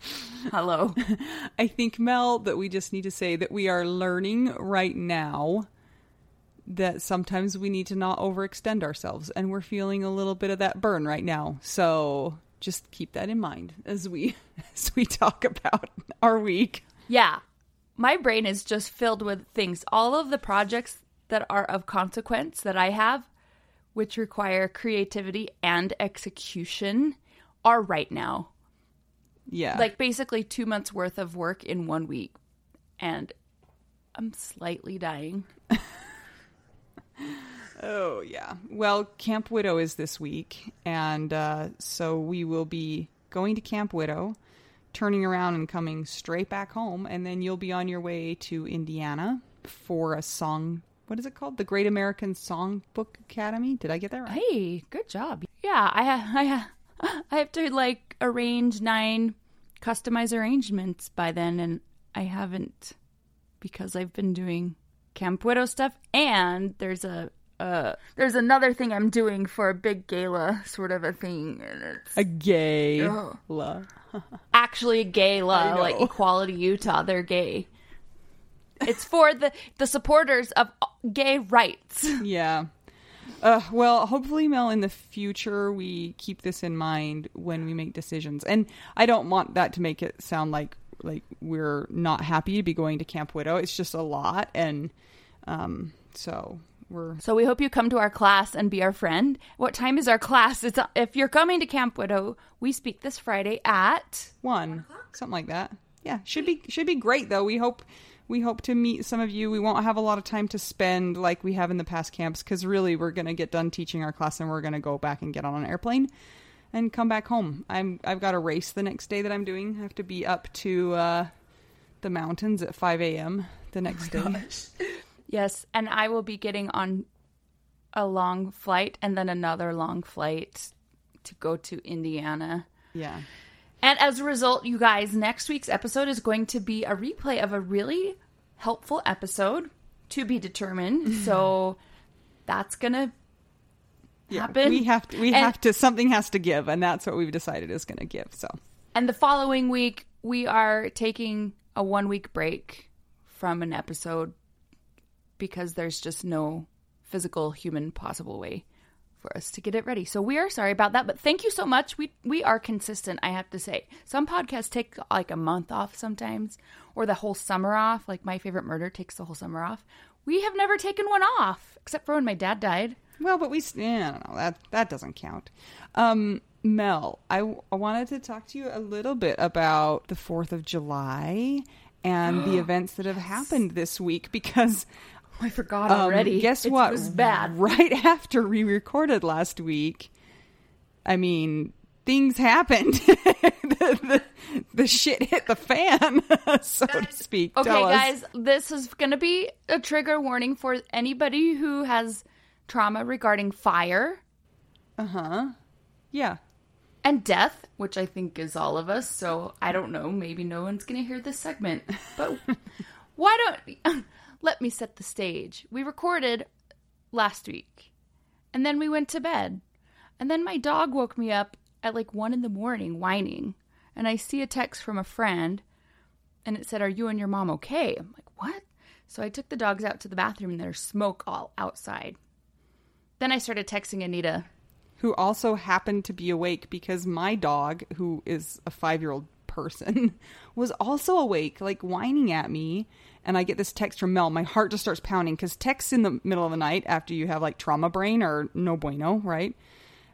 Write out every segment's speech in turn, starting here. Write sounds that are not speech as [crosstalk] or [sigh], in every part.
[laughs] hello. I think, Mel, that we just need to say that we are learning right now that sometimes we need to not overextend ourselves. And we're feeling a little bit of that burn right now. So just keep that in mind as we [laughs] as we talk about our week. Yeah, my brain is just filled with things. All of the projects that are of consequence that I have, which require creativity and execution, are right now. Yeah. Like basically two months worth of work in one week. And I'm slightly dying. [laughs] Oh, yeah. Well, Camp Widow is this week. And uh, so we will be going to Camp Widow, turning around and coming straight back home. And then you'll be on your way to Indiana for a song. What is it called? The Great American Songbook Academy? Did I get that right? Hey, good job. Yeah, I I [laughs] I have to like arrange nine customized arrangements by then, and I haven't because I've been doing Camp Widow stuff, and there's a uh there's another thing I'm doing for a big gala sort of a thing, and it's A gay. La. [laughs] actually a gala like Equality Utah. They're gay. It's for the the supporters of gay rights. Yeah. Uh, well, hopefully, Mel, in the future, we keep this in mind when we make decisions. And I don't want that to make it sound like like we're not happy to be going to Camp Widow. It's just a lot, and um, so we're So we hope you come to our class and be our friend. What time is our class? It's if you're coming to Camp Widow, we speak this Friday at one something like that. Yeah, should be should be great though. We hope we hope to meet some of you. We won't have a lot of time to spend like we have in the past camps because really we're gonna get done teaching our class and we're gonna go back and get on an airplane and come back home. I'm I've got a race the next day that I'm doing. I have to be up to uh, the mountains at 5 a.m. the next day. Yes, and I will be getting on a long flight and then another long flight to go to Indiana. Yeah. And as a result, you guys, next week's episode is going to be a replay of a really helpful episode to be determined. Mm-hmm. so that's going to Yeah, happen. we have to, we And- have to something has to give, and that's what we've decided is going to give. So And the following week, we are taking a one week break from an episode because there's just no physical human possible way for us to get it ready. So we are sorry about that, but thank you so much. We we are consistent, I have to say. Some podcasts take like a month off sometimes or the whole summer off, like my favorite murder takes the whole summer off. We have never taken one off except for when my dad died. Well, but we yeah, I don't know. That that doesn't count. Um Mel, I, I wanted to talk to you a little bit about the 4th of July and the [gasps] events that have happened this week because [laughs] I forgot um, already. guess It what? was bad. Right [laughs] after we recorded last week, I mean, things happened. [laughs] the, the, the shit hit the fan, so to speak. Okay, guys, this is going to be a trigger warning for anybody who has trauma regarding fire Uh huh. Yeah. and death, which I think is all of us. So I don't know. Maybe no one's going to hear this segment. But why don't let me set the stage? We recorded last week, and then we went to bed. And then my dog woke me up at like one in the morning whining. And I see a text from a friend, and it said, Are you and your mom okay? I'm like, What? So I took the dogs out to the bathroom, and there's smoke all outside. Then I started texting Anita. Who also happened to be awake because my dog, who is a five year old person, [laughs] was also awake, like whining at me. And I get this text from Mel. My heart just starts pounding because texts in the middle of the night after you have like trauma brain or no bueno, right?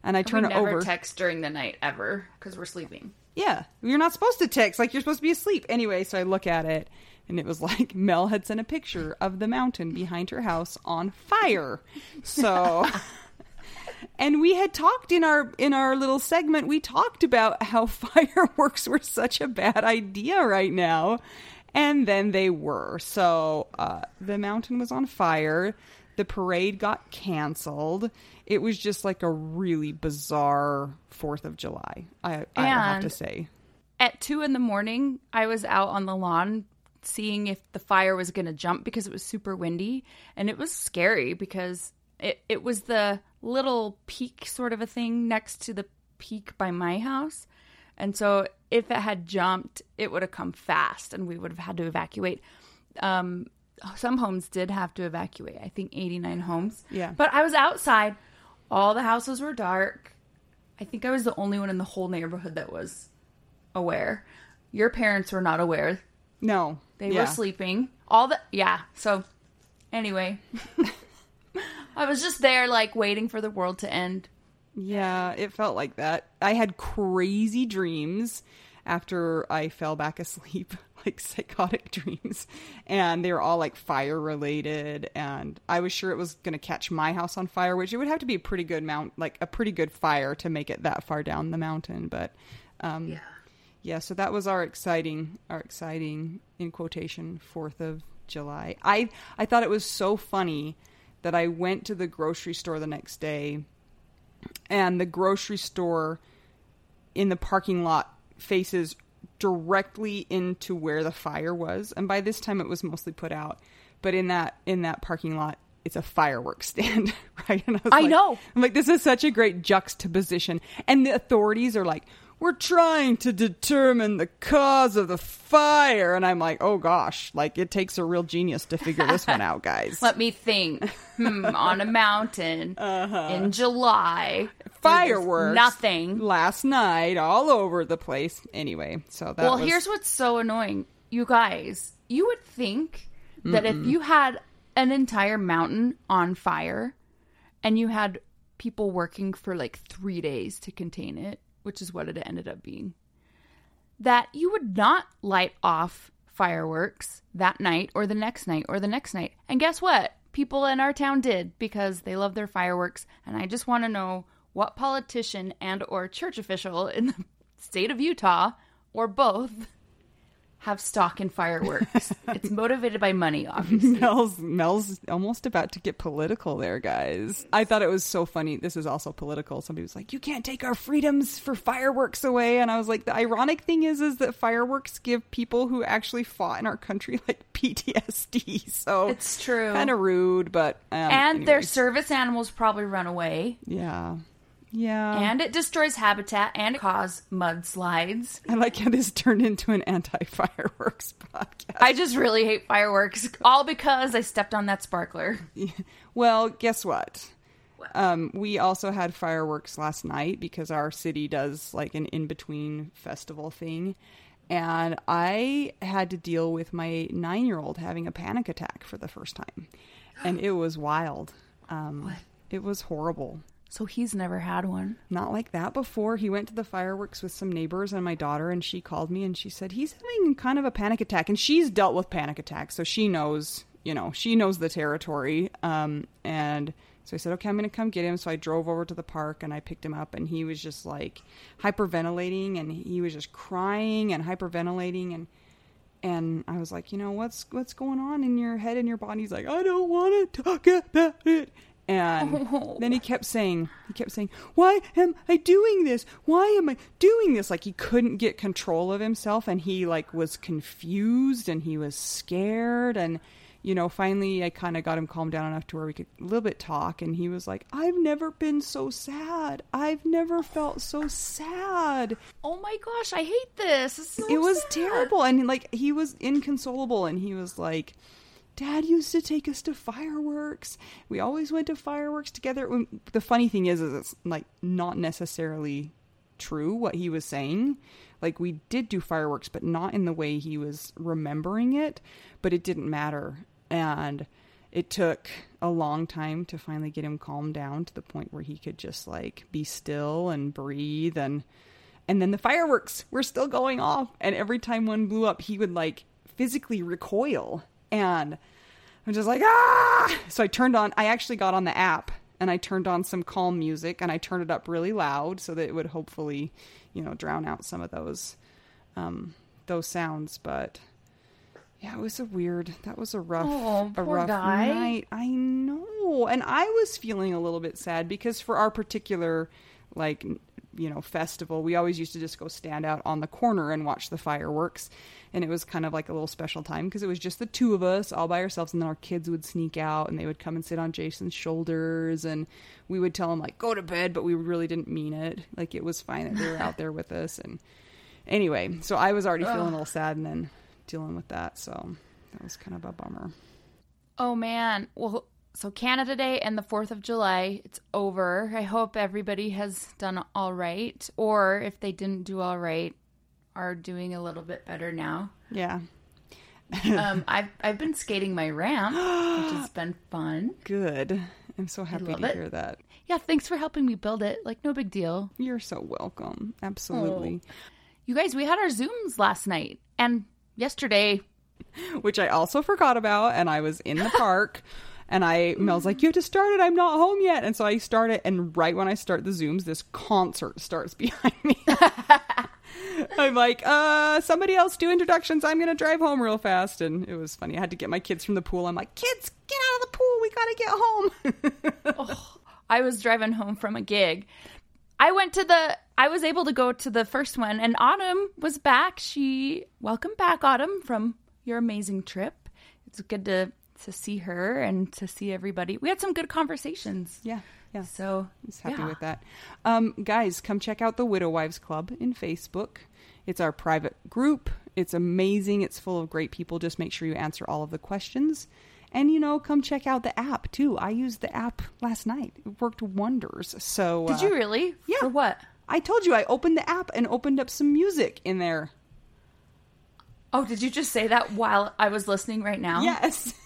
And I turn we it never over. text during the night ever because we're sleeping. Yeah, you're not supposed to text. Like you're supposed to be asleep. Anyway, so I look at it and it was like [laughs] Mel had sent a picture of the mountain behind her house on fire. So [laughs] and we had talked in our in our little segment we talked about how [laughs] fireworks were such a bad idea right now. And then they were. So uh, the mountain was on fire. The parade got canceled. It was just like a really bizarre Fourth of July. I, I have to say. At two in the morning, I was out on the lawn seeing if the fire was going to jump because it was super windy. And it was scary because it, it was the little peak sort of a thing next to the peak by my house. And so if it had jumped, it would have come fast and we would have had to evacuate. Um, some homes did have to evacuate, I think 89 homes. Yeah. But I was outside. All the houses were dark. I think I was the only one in the whole neighborhood that was aware. Your parents were not aware. No. They Yeah. were sleeping. All the yeah. So anyway, [laughs] I was just there like waiting for the world to end. Yeah, it felt like that. I had crazy dreams after I fell back asleep, [laughs] like psychotic [laughs] dreams. And they were all like fire related. And I was sure it was going to catch my house on fire, which it would have to be a pretty good mount, like a pretty good fire to make it that far down the mountain. But um, Yeah. yeah, so that was our exciting, our exciting in quotation Fourth of July. I I thought it was so funny that I went to the grocery store the next day, and the grocery store in the parking lot faces directly into where the fire was, and by this time it was mostly put out. But in that in that parking lot, it's a fireworks stand, [laughs] right? And was I like- know. I'm like, this is such a great juxtaposition. And the authorities are like, we're trying to determine the cause of the fire. And I'm like, oh gosh, like it takes a real genius to figure this one out, guys. [laughs] Let me think. Hmm, on a mountain [laughs] in July. Uh-huh. Fireworks. Nothing. Last night, all over the place. Anyway, so that well, was- here's what's so annoying. You guys, you would think that if you had an entire mountain on fire and you had people working for like three days to contain it, which is what it ended up being, that you would not light off fireworks that night or the next night or the next night. And guess what? People in our town did because they love their fireworks. And I just want to know what politician and or church official in the state of Utah or both have stock in fireworks. [laughs] it's motivated by money, obviously. Mel's Mel's almost about to get political there, guys. I thought it was so funny. This is also political. Somebody was like, "You can't take our freedoms for fireworks away," and I was like, "The ironic thing is, is that fireworks give people who actually fought in our country like [laughs] PTSD." So It's true. kind of rude, but um, and their service animals probably run away. yeah, Yeah. And it destroys habitat and it causes mudslides. I like how this turned into an anti fireworks [laughs] podcast. I just really hate fireworks, all because I stepped on that sparkler. [laughs] Well, guess what? Um, we also had fireworks last night because our city does like an in between festival thing. And I had to deal with my nine year old having a panic attack for the first time. And it was wild. Um, it was horrible. So he's never had one. Not like that before. He went to the fireworks with some neighbors and my daughter, and she called me and she said he's having kind of a panic attack. And she's dealt with panic attacks, so she knows, you know, she knows the territory. Um, and so I said, okay, I'm going to come get him. So I drove over to the park and I picked him up, and he was just like hyperventilating, and he was just crying and hyperventilating, and and I was like, you know, what's what's going on in your head and your body? He's like, I don't want to talk about it. And Oh. [laughs] then he kept saying, he kept saying, why am I doing this? Why am I doing this? Like he couldn't get control of himself, and he like was confused and he was scared and. You know, finally, I kind of got him calmed down enough to where we could a little bit talk, and he was like, "I've never been so sad. I've never felt so sad." Oh my gosh, I hate this. This is so it was sad. terrible and like he was inconsolable and he was like dad used to take us to fireworks. We always went to fireworks together. Um, the funny thing is is it's like not necessarily true what he was saying. Like we did do fireworks but not in the way he was remembering it but it didn't matter. And it took a long time to finally get him calmed down to the point where he could just like be still and breathe. And and then the fireworks were still going off. And every time one blew up he would like physically recoil and i'm just like ah! So i turned on i actually got on the app and i turned on some calm music and i turned it up really loud so that it would hopefully you know drown out some of those um those sounds. But yeah it was a weird that was a rough Oh, a rough guy. night. I know. And i was feeling a little bit sad because for our particular like you know festival we always used to just go stand out on the corner and watch the fireworks. And it was kind of like a little special time because it was just the two of us all by ourselves. And then our kids would sneak out and they would come and sit on jason's shoulders. And we would tell them like go to bed but we really didn't mean it. Like it was fine that they were out there with us. And anyway so i was already feeling a little sad and then dealing with that. So that was kind of a bummer. Oh man. Well, so Canada Day and the 4th of July, it's over. I hope everybody has done all right or if they didn't do all right are doing a little bit better now. yeah Um [laughs] I've I've been skating my ramp, which has been fun. good i'm so happy to it. hear that Yeah, thanks for helping me build it. Like no big deal. you're so welcome absolutely You guys, we had our Zooms last night and yesterday. [laughs] which I also forgot about. And I was in the [laughs] park, and I Mel's like, "You have to start it. I'm not home yet." And so I start it, and right when I start the zooms, this concert starts [laughs] behind me. [laughs] I'm like, "Uh, somebody else do introductions. I'm gonna drive home real fast." And it was funny. I had to get my kids from the pool. I'm like, "Kids, get out of the pool. We gotta get home." [laughs] I was driving home from a gig. I went to the I was able to go to the first one and Autumn was back. She welcome back Autumn from your amazing trip. It's good to to see her and to see everybody. We had some good conversations. yeah, yeah. So, I was happy yeah. with that. Um, guys, come check out the Widow Wives Club in Facebook. It's our private group. It's amazing. It's full of great people. Just make sure you answer all of the questions. And, you know, come check out the app too. I used the app last night. It worked wonders. So, Did uh, you really? yeah. For what? I told you I opened the app and opened up some music in there. Oh, did you just say that while I was listening right now? Yes. [laughs]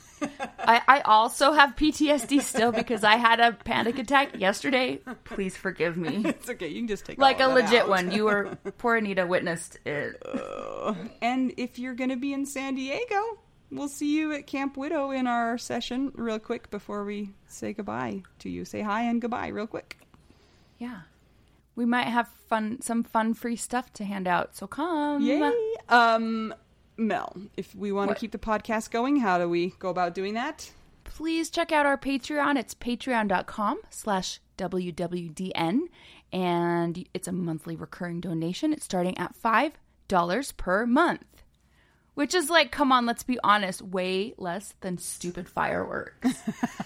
I, I also have PTSD still because I had a panic attack yesterday. Please forgive me. [laughs] it's okay. You can just take Like a legit out. one. You were [laughs] poor Anita witnessed it. And if you're going to be in San Diego, we'll see you at Camp Widow in our session real quick before we say goodbye to you. Say hi and goodbye real quick. Yeah. We might have fun some fun free stuff to hand out. So come. Yay! Um, Mel, if we want to keep the podcast going, how do we go about doing that? Please check out our Patreon. It's patreon.com slash WWDN. And it's a monthly recurring donation. It's starting at $5 per month. Which is like, come on, let's be honest, way less than stupid fireworks.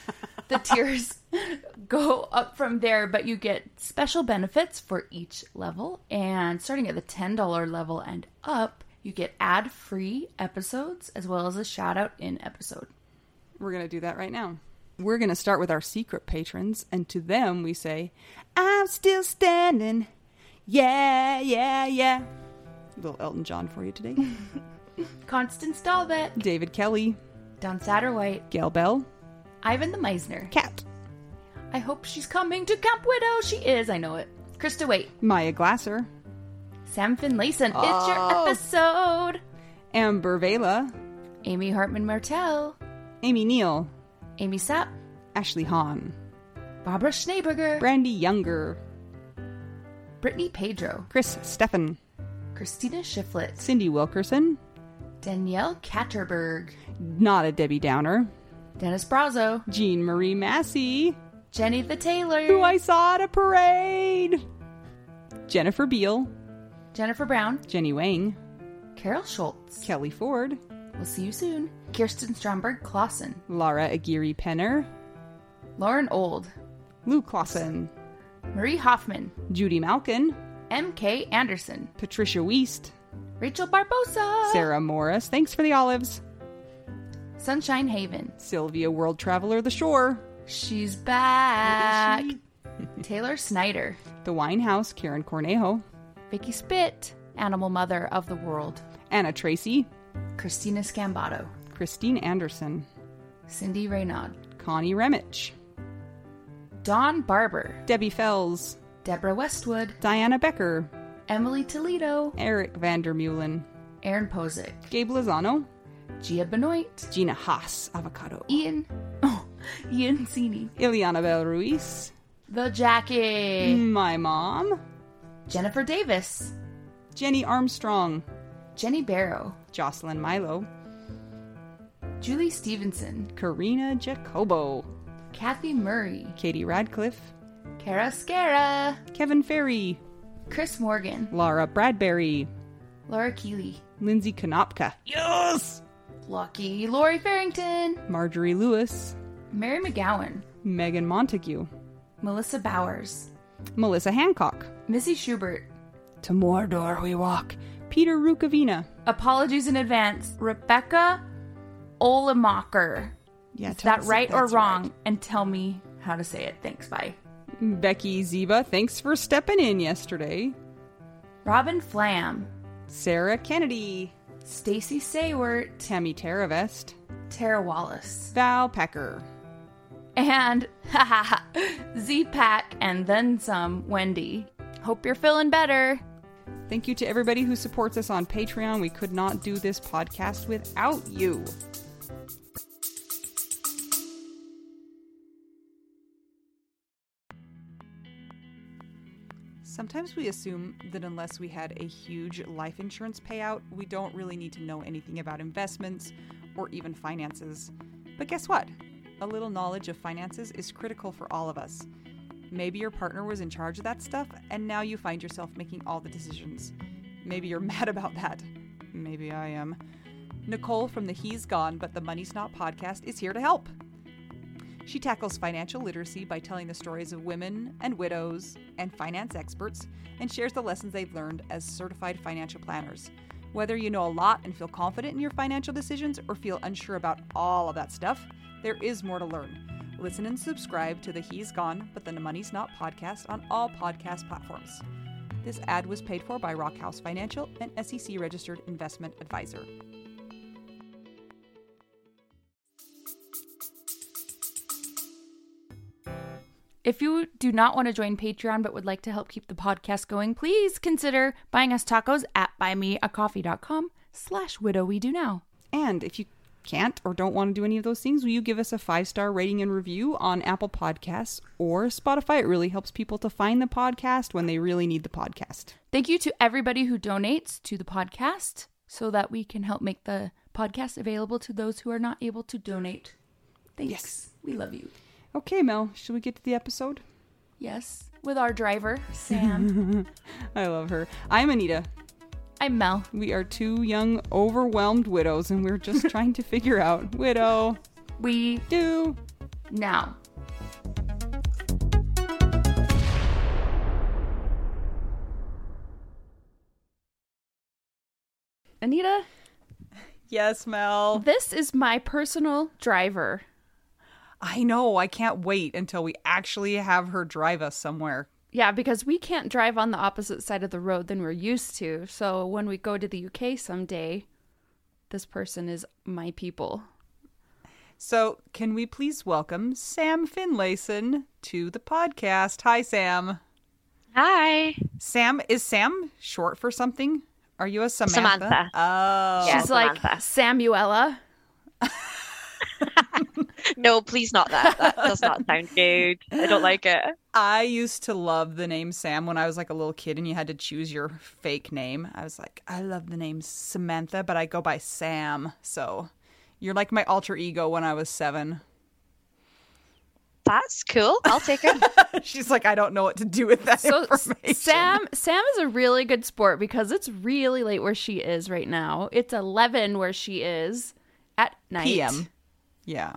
[laughs] the tiers go up from there, but you get special benefits for each level. And starting at the $10 level and up, you get ad free episodes as well as a shout out in episode. We're going to do that right now. We're going to start with our secret patrons, and to them we say, I'm still standing. Yeah, yeah, yeah. little Elton John for you today. [laughs] Constance Dahlvet, David Kelly, Don Satterwhite, Gail Bell, Ivan the Meisner. Kat, I hope she's coming to Camp Widow. She is, I know it. Krista Waite, Maya Glasser, Sam Finlayson. It's Oh. your episode. Amber Vela, Amy Hartman Martell, Amy Neal, Amy Sapp, Ashley Hahn, Barbara Schneeberger, Brandy Younger, Brittany Pedro, Chris Steffen, Christina Shiflett, Cindy Wilkerson, Danielle Katterberg, not a Debbie Downer, Dennis Brazo, Jean Marie Massey, Jenny the Taylor, who I saw at a parade, Jennifer Beal, Jennifer Brown, Jenny Wang, Carol Schultz. Kelly Ford, We'll see you soon. Kirsten Stromberg Clausen, Laura Aguirre Penner, Lauren Old, Lou Clausen, Marie Hoffman, Judy Malkin, M.K. Anderson, Patricia Weist, Rachel Barbosa, Sarah Morris, thanks for the olives, Sunshine Haven. Sylvia World Traveler the Shore, She's back. Taylor Snyder, The Wine House, Karen Cornejo, Vicky Spit, Animal Mother of the World, Anna Tracy, Christina Scambato, Christine Anderson, Cindy Raynaud, Connie Remich, Dawn Barber, Debbie Fells, Deborah Westwood, Diana Becker, Emily Toledo, Eric Vandermeulen, Aaron Posick, Gabe Lozano, Gia Benoit, Gina Haas, Avocado, Ian, oh, Ian Cini. Ileana Bel Ruiz, The Jackie, my mom, Jennifer Davis, Jenny Armstrong, Jenny Barrow, Jocelyn Milo, Julie Stevenson, Karina Jacobo, Kathy Murray, Katie Radcliffe, Kara Scara, Kevin Ferry, Chris Morgan, Laura Bradbury, Laura Keeley, Lindsay Konopka, yes, Lucky Lori Farrington, Marjorie Lewis, Mary McGowan, Megan Montague, Melissa Bowers, Melissa Hancock, Missy Schubert. To Mordor we walk, Peter Rukavina. Apologies in advance. Rebecca Olemacher. Yeah, Is that right or wrong? And tell me how to say it. Thanks. Bye. Becky Ziba, thanks for stepping in yesterday. Robin Flam, Sarah Kennedy, Stacy Saywert, Tammy Teravest, Tara Wallace, Val Pecker, and [laughs] Z Pack, and then some Wendy. Hope you're feeling better. Thank you to everybody who supports us on Patreon. We could not do this podcast without you. Sometimes we assume that unless we had a huge life insurance payout, we don't really need to know anything about investments or even finances. But guess what? A little knowledge of finances is critical for all of us. Maybe your partner was in charge of that stuff, and now you find yourself making all the decisions. Maybe you're [laughs] mad about that. Maybe I am. Nicole from the He's Gone But the Money's Not podcast is here to help. She tackles financial literacy by telling the stories of women and widows and finance experts and shares the lessons they've learned as certified financial planners. Whether you know a lot and feel confident in your financial decisions or feel unsure about all of that stuff, there is more to learn. Listen and subscribe to the He's Gone But the Money's Not podcast on all podcast platforms. This ad was paid for by Rockhouse Financial, an SEC registered investment advisor. If you do not want to join Patreon but would like to help keep the podcast going, please consider buying us tacos at buymeacoffee.com slash widow we do now. And if you can't or don't want to do any of those things, will you give us a five star rating and review on Apple Podcasts or Spotify? It really helps people to find the podcast when they really need the podcast. Thank you to everybody who donates to the podcast so that we can help make the podcast available to those who are not able to donate. Thanks. Yes. We love you. Okay, Mel, should we get to the episode? Yes. With our driver, Sam. [laughs] I love her. I'm Anita. I'm Mel. We are two young, overwhelmed widows, and we're just [laughs] trying to figure out widow. We do now. Anita? Yes, Mel. This is my personal driver. I know. I can't wait until we actually have her drive us somewhere. Yeah, because we can't drive on the opposite side of the road than we're used to. So when we go to the UK someday, this person is my people. So, can we please welcome Sam Finlayson to the podcast? Hi, Sam. Hi. Sam, is Sam short for something? Are you a Samantha? Samantha. Oh. Yeah. She's like Samuela. [laughs] No, please not that. That does not sound good. I don't like it. I used to love the name Sam when I was like a little kid and you had to choose your fake name. I was like, I love the name Samantha, but I go by Sam. So you're like my alter ego when I was seven. That's cool. I'll take it. [laughs] She's like, I don't know what to do with that So information. Sam Sam is a really good sport because it's really late where she is right now. It's 11 where she is at night. PM. Yeah.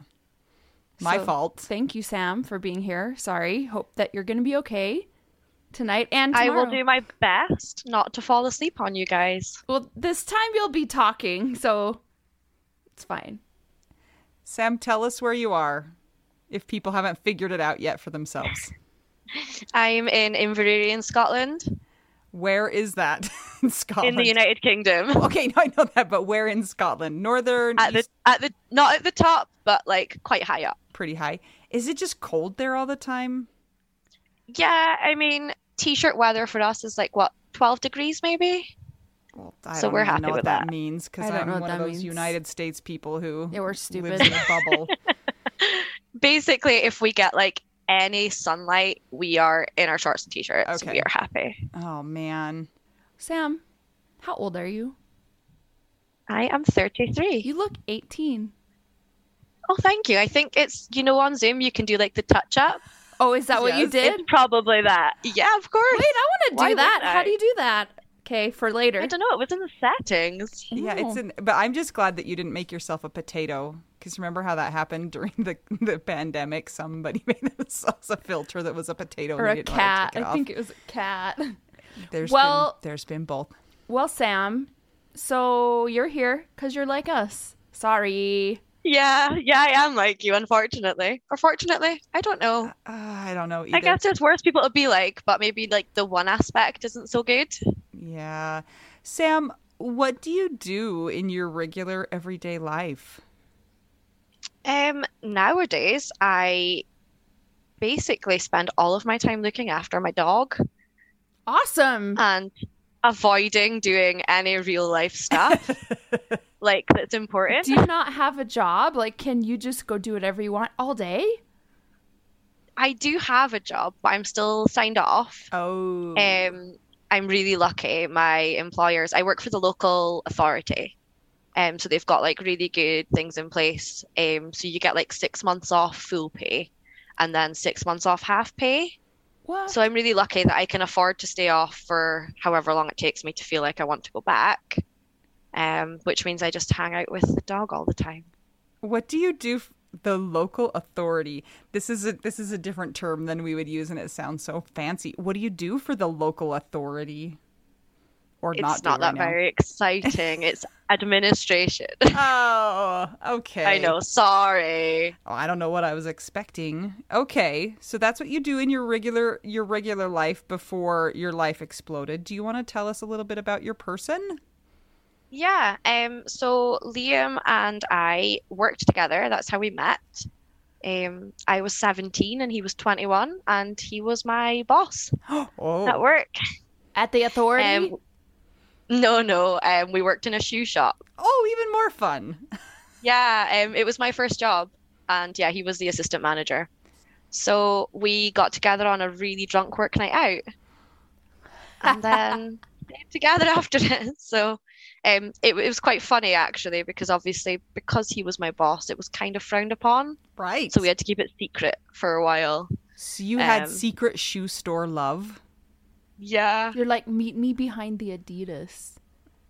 My So, fault. Thank you Sam for being here. Sorry. Hope that you're going to be okay tonight and tomorrow. I will do my best not to fall asleep on you guys. Well, this time you'll be talking, so it's fine. Sam, tell us where you are if people haven't figured it out yet for themselves. [laughs] I'm in Inverurie in Scotland, Where is that [laughs] in Scotland? in the United Kingdom. [laughs] Okay, no, I know that, but where in Scotland? Northern, At the at the not at the top, but like quite high up. pretty high. Is it just cold there all the time? Yeah, I mean, t-shirt weather for us is like what, 12 degrees maybe? Well, I So don't we're even happy know what with that, that. means because I don't I'm know what one of that those means. United States people who Yeah, we're lives stupid. in a bubble. [laughs] Basically, if we get like any sunlight, we are in our shorts and t-shirts. Okay. We are happy. oh man, Sam, how old are you? I am 33. You look 18. Oh, thank you. I think it's, you know, on Zoom, you can do like the touch up. Oh, is that what you did? It's probably that. Yeah, of course. Wait, I want to Why do that. How do you do that? Okay, for later. I don't know. It was in the settings. Oh. yeah, it's Oh. in. But I'm just glad that you didn't make yourself a potato because remember how that happened during the [laughs] the pandemic? Somebody [laughs] made themselves a filter that was a potato or and a they didn't know how to cat. take it I think it was a cat. [laughs] There's Well- been, there's been both. Well, Sam, so you're here because you're like us. Sorry. Yeah, yeah, I am like you, unfortunately. Or fortunately, I don't know. Uh, I don't know either. I guess there's worse people to be like, but maybe like the one aspect isn't so good. Yeah. Sam, what do you do in your regular everyday life? Um, nowadays, I basically spend all of my time looking after my dog Awesome. and avoiding doing any real life stuff [laughs] like that's important. do you not have a job? Like, can you just go do whatever you want all day? I do have a job, but I'm still signed off. Oh. Um, I'm really lucky. My employers, I work for the local authority. Um, so they've got like really good things in place. Um, so you get like six months off full pay and then six months off half pay. What? So I'm really lucky that I can afford to stay off for however long it takes me to feel like I want to go back. Um, which means I just hang out with the dog all the time. What do you do f- the local authority? This is a this is a different term than we would use and it sounds so fancy. What do you do for the local authority? Or It's not not, do that right now? very exciting. it's [laughs] administration. [laughs] Oh, okay. I know. Sorry. Oh, I don't know what I was expecting. Okay, so that's what you do in your regular your regular life before your life exploded. Do you want to tell us a little bit about your person? Yeah, um, so Liam and I worked together. That's how we met. Um, I was 17 and he was 21, and he was my boss [gasps] Oh, at work. At the authority? Um, no, no, um, we worked in a shoe shop. oh, even more fun. [laughs] Yeah, um, it was my first job, and yeah, he was the assistant manager. So we got together on a really drunk work night out, and then [laughs] stayed together after it. So um, it, it was quite funny actually, because obviously because he was my boss, it was kind of frowned upon. Right. So we had to keep it secret for a while. So you had um, secret shoe store love. Yeah. You're like, meet me behind the Adidas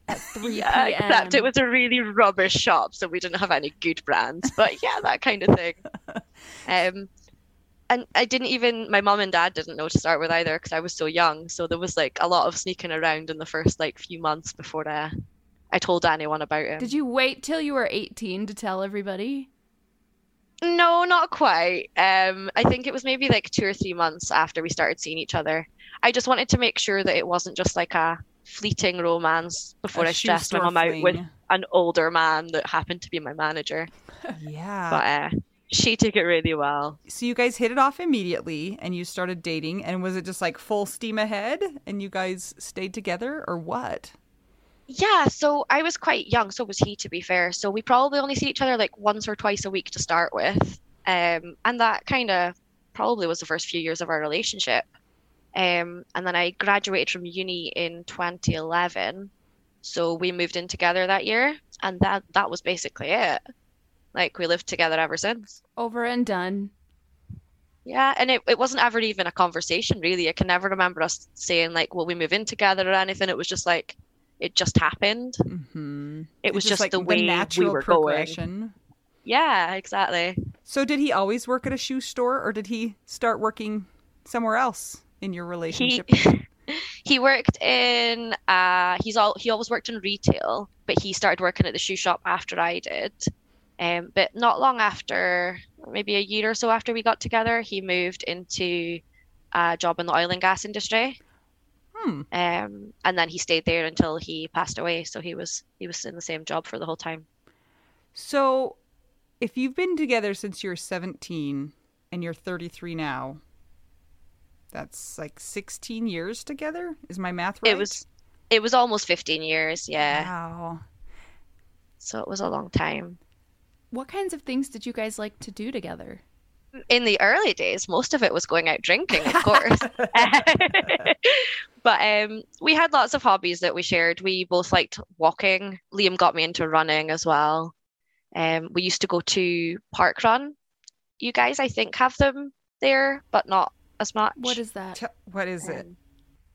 at [laughs] 3 Yeah, p.m. except it was a really rubbish shop, so we didn't have any good brands. But yeah, [laughs] that kind of thing. [laughs] Um, and I didn't even my mom and dad didn't know to start with either because I was so young. So there was like a lot of sneaking around in the first like few months before uh, I told anyone about him. Did you wait till you were 18 to tell everybody? No, not quite. Um, I think it was maybe like two or three months after we started seeing each other. I just wanted to make sure that it wasn't just like a fleeting romance before A I stressed my mum out with an older man that happened to be my manager. [laughs] Yeah. But uh, she took it really well. so you guys hit it off immediately and you started dating and was it just like full steam ahead and you guys stayed together or what? Yeah, so I was quite young, so was he, to be fair. So we probably only see each other like once or twice a week to start with. Um, and that kind of probably was the first few years of our relationship. Um, and then I graduated from uni in 2011. So we moved in together that year, and that that was basically it. Like we lived together ever since. Over and done. Yeah, and it, it wasn't ever even a conversation really. I can never remember us saying like, "Will we move in together?" or anything. It was just like, it just happened. Mm-hmm. It was just, like the way we natural were going. Yeah, exactly. So did he always work at a shoe store or did he start working somewhere else in your He relationship? [laughs] he worked in uh he's all he always worked in retail, but he started working at the shoe shop after I did. Um, but not long after, maybe a year or so after we got together, he moved into a job in the oil and gas industry. Hmm. Um, and then he stayed there until he passed away. So he was he was in the same job for the whole time. So if you've been together since you're 17 and you're 33 now, that's like 16 years together? Is my math right? It was it was almost 15 years, yeah. Wow. So it was a long time. What kinds of things did you guys like to do together? in the early days, most of it was going out drinking, of [laughs] course. but um, we had lots of hobbies that we shared. We both liked walking. Liam got me into running as well. Um, we used to go to Park Run. You guys, I think, have them there, but not as much. What is that? Te- what is it? Um,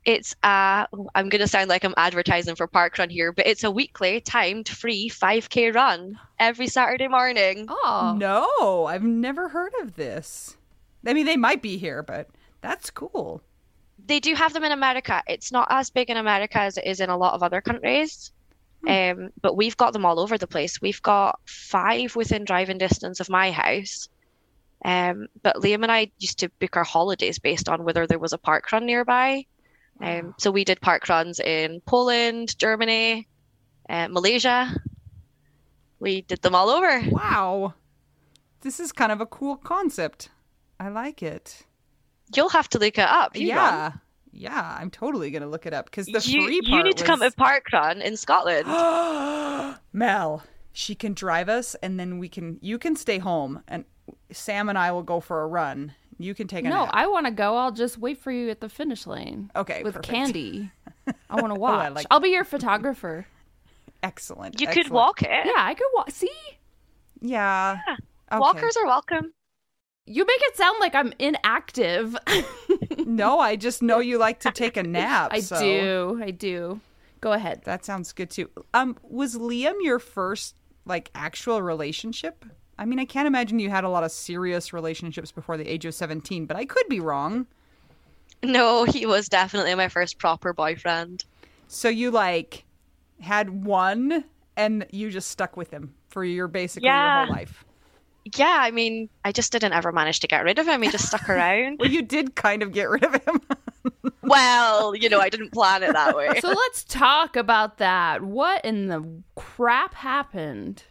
It's a, I'm going to sound like I'm advertising for Park Run here, but it's a weekly timed free 5K run every Saturday morning. Oh, No, I've never heard of this. I mean, they might be here, but that's cool. they do have them in America. It's not as big in America as it is in a lot of other countries. Um, but we've got them all over the place. We've got five within driving distance of my house. Um, but Liam and I used to book our holidays based on whether there was a park run nearby. Um, so we did park runs in Poland, Germany, uh, Malaysia. We did them all over. Wow. This is kind of a cool concept. I like it. You'll have to look it up. You run. yeah. Yeah, I'm totally going to look it up because the You, free you part need to come to Park Run in Scotland. [gasps] Mel, she can drive us and then we can you can stay home and Sam and I will go for a run. You can take a no, nap. I want to go. I'll just wait for you at the finish lane. Okay, with perfect. candy. I want to [laughs] watch. I like- I'll be your photographer. Excellent. You could walk it. Yeah, I could walk. See, Yeah. Okay. Walkers are welcome. you make it sound like I'm inactive. [laughs] No, I just know you like to take a nap. [laughs] I so do. I do. Go ahead. That sounds good too. Um, was Liam your first like actual relationship? I mean, I can't imagine you had a lot of serious relationships before the age of seventeen, but I could be wrong. No, he was definitely my first proper boyfriend. So you like had one and you just stuck with him for your basically your whole life. Yeah, I mean, I just didn't ever manage to get rid of him. He just stuck [laughs] around. Well, you did kind of get rid of him. [laughs] well, you know, I didn't plan it that way. So let's talk about that. What in the crap happened?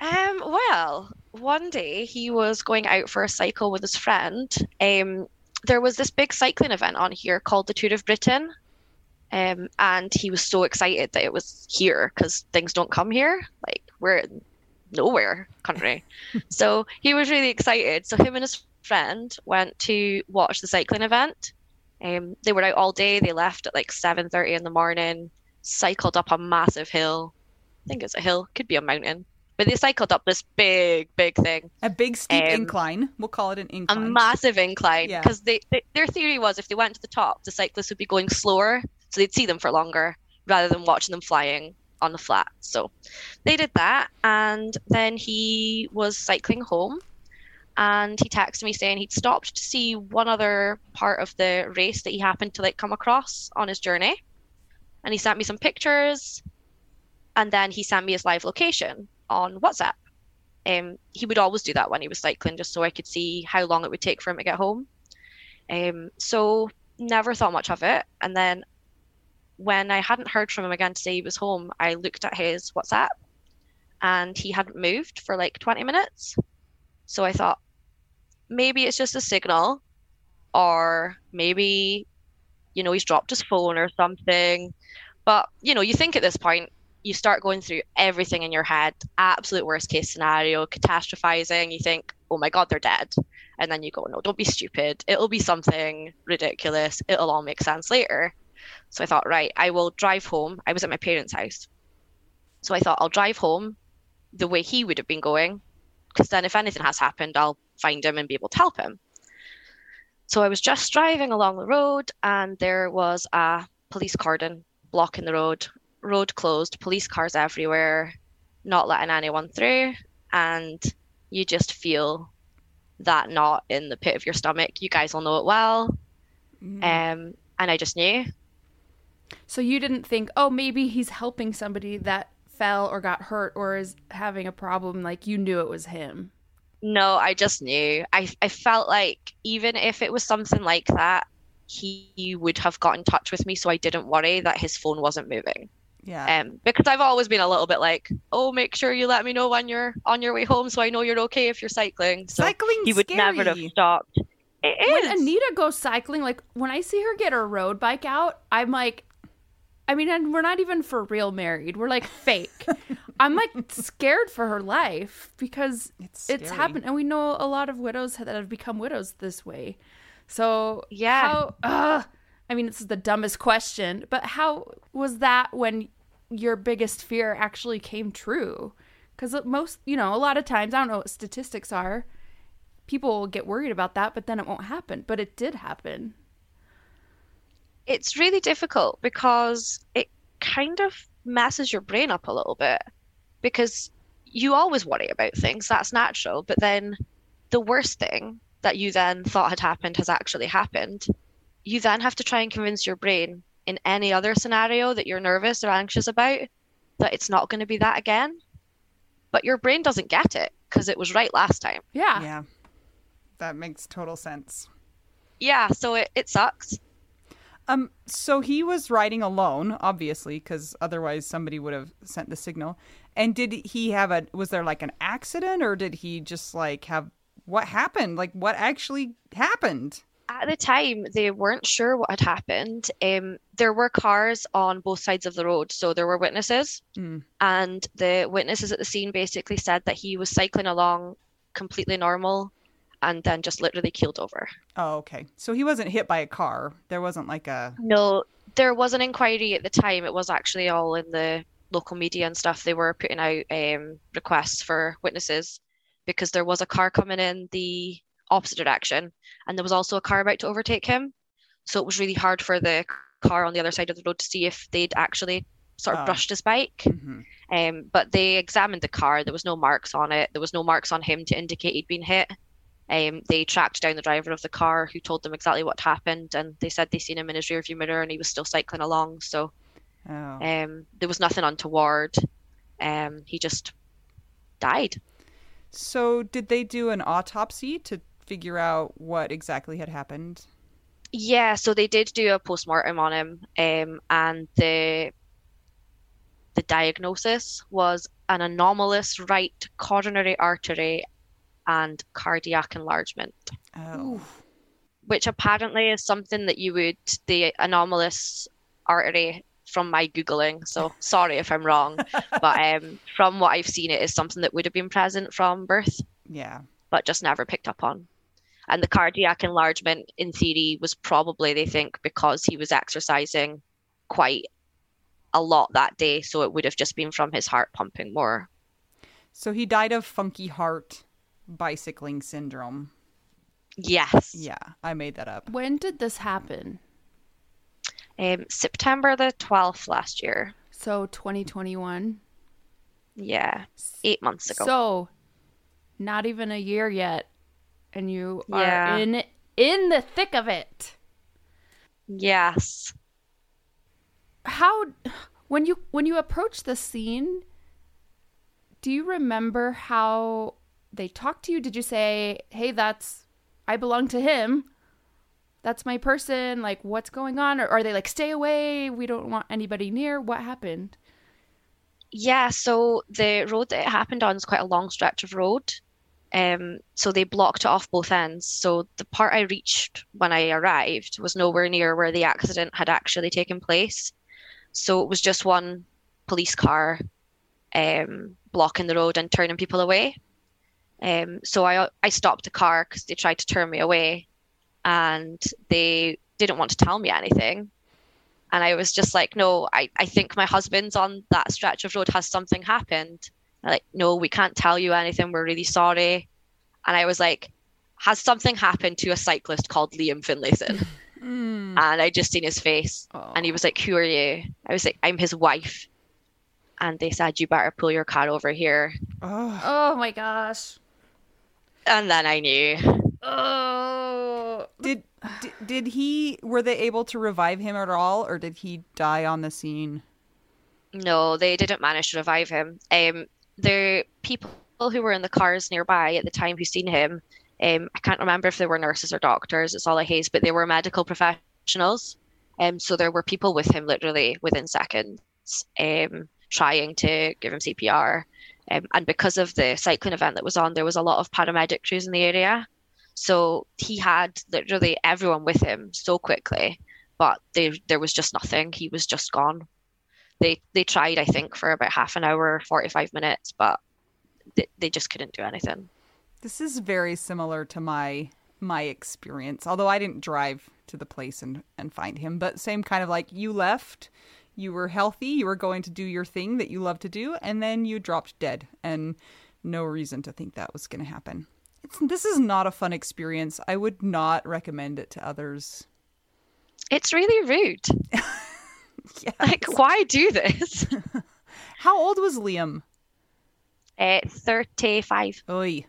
Um, well, one day he was going out for a cycle with his friend. Um, there was this big cycling event on here called the Tour of Britain. Um, and he was so excited that it was here because things don't come here. Like we're in nowhere country. [laughs] so he was really excited. So him and his friend went to watch the cycling event. Um, they were out all day. They left at like seven thirty in the morning. Cycled up a massive hill. I think it's a hill, could be a mountain. But they cycled up this big, big thing, a big steep Um, incline. We'll call it an incline. a massive incline. Yeah. Because they, they, their theory was if they went to the top, the cyclists would be going slower, so they'd see them for longer rather than watching them flying on the flat. So they did that, and then he was cycling home, and he texted me saying he'd stopped to see one other part of the race that he happened to like come across on his journey, and he sent me some pictures. and then he sent me his live location on WhatsApp. Um, he would always do that when he was cycling, just so I could see how long it would take for him to get home. Um, so never thought much of it. And then when I hadn't heard from him again to say he was home, I looked at his WhatsApp and he hadn't moved for like 20 minutes. So I thought maybe it's just a signal, or maybe, you know, he's dropped his phone or something. But, you know, you think at this point, you start going through everything in your head, absolute worst case scenario, catastrophizing. You think, oh my God, they're dead. And then you go, no, don't be stupid. It'll be something ridiculous. It'll all make sense later. So I thought, right, I will drive home. I was at my parents' house. So I thought I'll drive home the way he would have been going, because then if anything has happened, I'll find him and be able to help him. So I was just driving along the road, and there was a police cordon blocking the road. Road closed, police cars everywhere, not letting anyone through, and you just feel that knot in the pit of your stomach. You guys all know it well. Mm. Um, and I just knew. So you didn't think, oh, maybe he's helping somebody that fell or got hurt or is having a problem. Like you knew it was him. No, I just knew. I I felt like even if it was something like that, he would have got in touch with me, so I didn't worry that his phone wasn't moving. Yeah. Um, because I've always been a little bit like, oh, make sure you let me know when you're on your way home, so I know you're okay if you're cycling. So Cycling's he would scary. never have stopped. It is. When Anita goes cycling, like when I see her get her road bike out, I'm like, I mean, and we're not even for real married. We're like fake. [laughs] I'm like scared for her life because It's it's happened, and we know a lot of widows that have become widows this way. So Yeah. how? Uh, I mean, this is the dumbest question, but how was that when your biggest fear actually came true? Because most, you know, a lot of times, I don't know what statistics are. People get worried about that, but then it won't happen. But it did happen. it's really difficult because it kind of messes your brain up a little bit because you always worry about things that's natural but then the worst thing that you then thought had happened has actually happened you then have to try and convince your brain in any other scenario that you're nervous or anxious about that it's not going to be that again but your brain doesn't get it because it was right last time Yeah. Yeah. That makes total sense. yeah so it, it sucks Um, so he was riding alone, obviously, because otherwise somebody would have sent the signal. And did he have a? Was there like an accident, or did he just like have? What happened? Like what actually happened? At the time they weren't sure what had happened um, there were cars on both sides of the road so there were witnesses Mm. and the witnesses at the scene basically said that he was cycling along completely normal and then just literally keeled over Oh, okay. So he wasn't hit by a car. There wasn't like a. no there was an inquiry at the time it was actually all in the local media and stuff they were putting out um, requests for witnesses because there was a car coming in the opposite direction. And there was also a car about to overtake him. So it was really hard for the car on the other side of the road to see if they'd actually sort of Oh. brushed his bike. Mhm. um, but they examined the car. There was no marks on it. There was no marks on him to indicate he'd been hit. Um, they tracked down the driver of the car who told them exactly what happened and they said they seen him in his rearview mirror and he was still cycling along. So Oh. um, there was nothing untoward. Um, he just died. So did they do an autopsy to figure out what exactly had happened? Yeah, so they did do a postmortem on him, um, and the the diagnosis was an anomalous right coronary artery and cardiac enlargement, Oh. which apparently is something that you would the anomalous artery from my googling. So [laughs] sorry if I'm wrong, but um, from what I've seen, it is something that would have been present from birth. Yeah. but just never picked up on. And the cardiac enlargement, in theory, was probably, they think, because he was exercising quite a lot that day. So it would have just been from his heart pumping more. So he died of funky heart bicycling syndrome. Yes. Yeah, I made that up. When did this happen? Um, September the 12th last year. So 2021. Yeah. Eight months ago. So not even a year yet and you are in in the thick of it. yes. How When you when you approach the scene, do you remember how they talked to you? Did you say, "Hey, that's I belong to him. That's my person. Like, what's going on?" Or are they like, "Stay away. We don't want anybody near." What happened? Yeah, so the road that it happened on is quite a long stretch of road. Um, so they blocked off both ends. So the part I reached when I arrived was nowhere near where the accident had actually taken place. So it was just one police car um, blocking the road and turning people away. Um, so I I stopped the car because they tried to turn me away, and they didn't want to tell me anything. And I was just like, no, I, I think my husband's on that stretch of road. Has something happened? They're like, no, we can't tell you anything. We're really sorry. And I was like, has something happened to a cyclist called Liam Finlayson? [laughs] Mm. And I just seen his face, and he was like, "Who are you?" I was like, "I'm his wife." And they said, "You better pull your car over here." Oh. Oh my gosh. And then I knew. Oh. Did, did did he were they able to revive him at all or did he die on the scene? No, they didn't manage to revive him. Um, the people who were in the cars nearby at the time who seen him, um, I can't remember if they were nurses or doctors. It's all a haze, but they were medical professionals. Um, so there were people with him literally within seconds, um, trying to give him CPR. Um, and because of the cycling event that was on, there was a lot of paramedic crews in the area. So he had literally everyone with him so quickly, but they, there was just nothing. He was just gone. They they tried, I think, for about half an hour, forty five minutes, but they, they just couldn't do anything. This is very similar to my my experience. Although I didn't drive to the place and and find him, but same kind of like you left, you were healthy, you were going to do your thing that you love to do, and then you dropped dead, and no reason to think that was going to happen. It's this is not a fun experience. I would not recommend it to others. It's really rude. [laughs] [laughs] Yeah. Like, why do this? [laughs] How old was Liam? Uh, 35. Oy.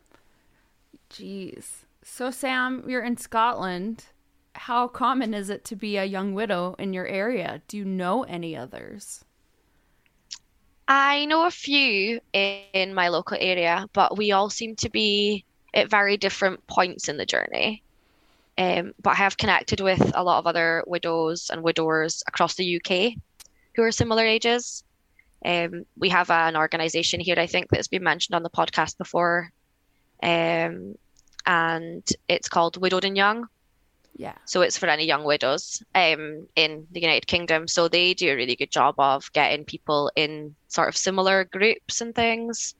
Jeez. So, Sam, you're in Scotland. How common is it to be a young widow in your area? Do you know any others? I know a few in my local area, but we all seem to be at very different points in the journey. Um, but I have connected with a lot of other widows and widowers across the UK who are similar ages. Um, we have an organisation here, I think, that's been mentioned on the podcast before, um, and it's called Widowed and Young. Yeah. So it's for any young widows um, in the United Kingdom. So they do a really good job of getting people in sort of similar groups and things.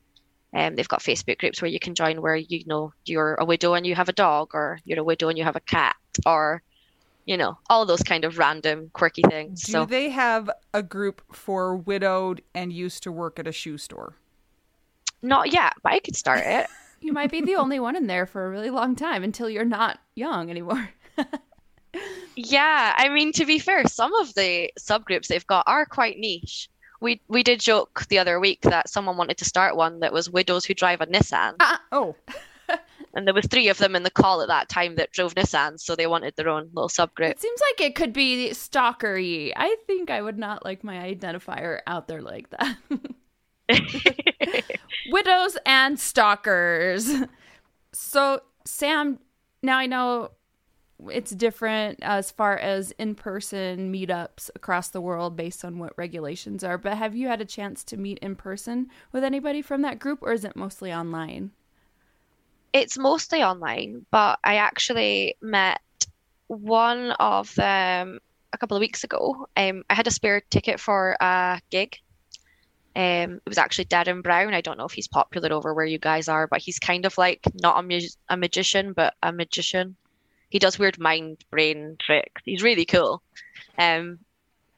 Um, they've got Facebook groups where you can join where you know you're a widow and you have a dog, or you're a widow and you have a cat, or you know all those kind of random quirky things. Do so they have a group for widowed and used to work at a shoe store? not yet, but I could start it. [laughs] You might be the only one in there for a really long time until you're not young anymore. [laughs] Yeah, I mean to be fair, some of the subgroups they've got are quite niche. We we did joke the other week that someone wanted to start one that was widows who drive a Nissan, ah, Oh, [laughs] and there was three of them in the call at that time that drove Nissans, so they wanted their own little subgroup. It seems like it could be stalkery. I think I would not like my identifier out there like that. [laughs] [laughs] Widows and stalkers. So, Sam, now I know it's different as far as in person meetups across the world based on what regulations are, but have you had a chance to meet in person with anybody from that group or is it mostly online? It's mostly online, but I actually met one of them a couple of weeks ago. Um, I had a spare ticket for a gig. Um, it was actually Derren Brown. I don't know if he's popular over where you guys are, but he's kind of like not a, mu- a magician, but a magician. He does weird mind brain tricks. He's really cool. Um,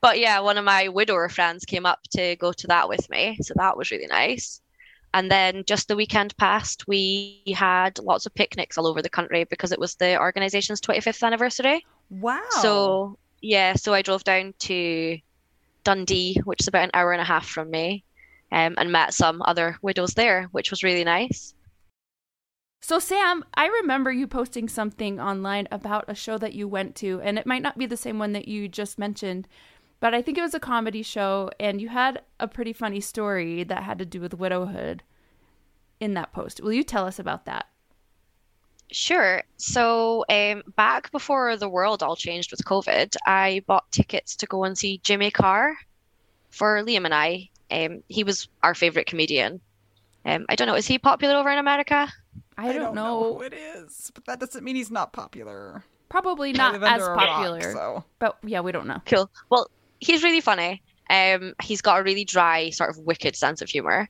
but yeah, one of my widower friends came up to go to that with me, so that was really nice. And then just the weekend past, we had lots of picnics all over the country because it was the organization's 25th anniversary. wow. So yeah, so I drove down to Dundee, which is about an hour and a half from me, um, and met some other widows there, which was really nice. So, Sam, I remember you posting something online about a show that you went to, and it might not be the same one that you just mentioned, but I think it was a comedy show, and you had a pretty funny story that had to do with widowhood in that post. Will you tell us about that? Sure. So, um, back before the world all changed with COVID, I bought tickets to go and see Jimmy Carr for Liam and I. Um, he was our favorite comedian. Um, I don't know, is he popular over in America? I don't, know. who it is, but that doesn't mean he's not popular. Probably not as under a rock, popular, so but yeah, we don't know. Cool. Well, he's really funny. Um, he's got a really dry, sort of wicked sense of humor.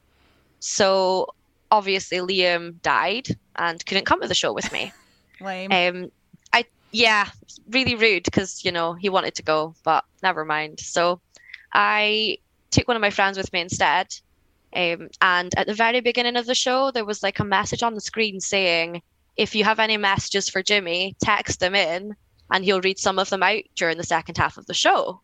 So obviously Liam died and couldn't come to the show with me. [laughs] lame. Um, I yeah, really rude because you know he wanted to go, but never mind. So I took one of my friends with me instead. Um, and at the very beginning of the show, there was like a message on the screen saying, "If you have any messages for Jimmy, text them in, and he'll read some of them out during the second half of the show."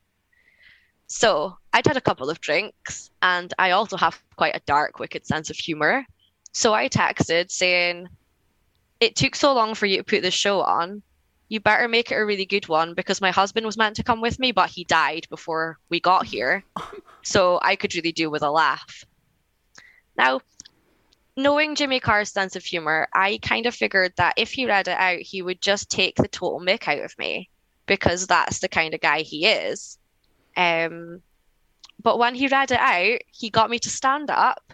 So I'd had a couple of drinks, and I also have quite a dark, wicked sense of humor. So I texted saying, it took so long for you to put this show on. You better make it a really good one because my husband was meant to come with me, but he died before we got here. [laughs] so I could really do with a laugh. Now, knowing Jimmy Carr's sense of humor, I kind of figured that if he read it out, he would just take the total mick out of me because that's the kind of guy he is. Um, but when he read it out, he got me to stand up,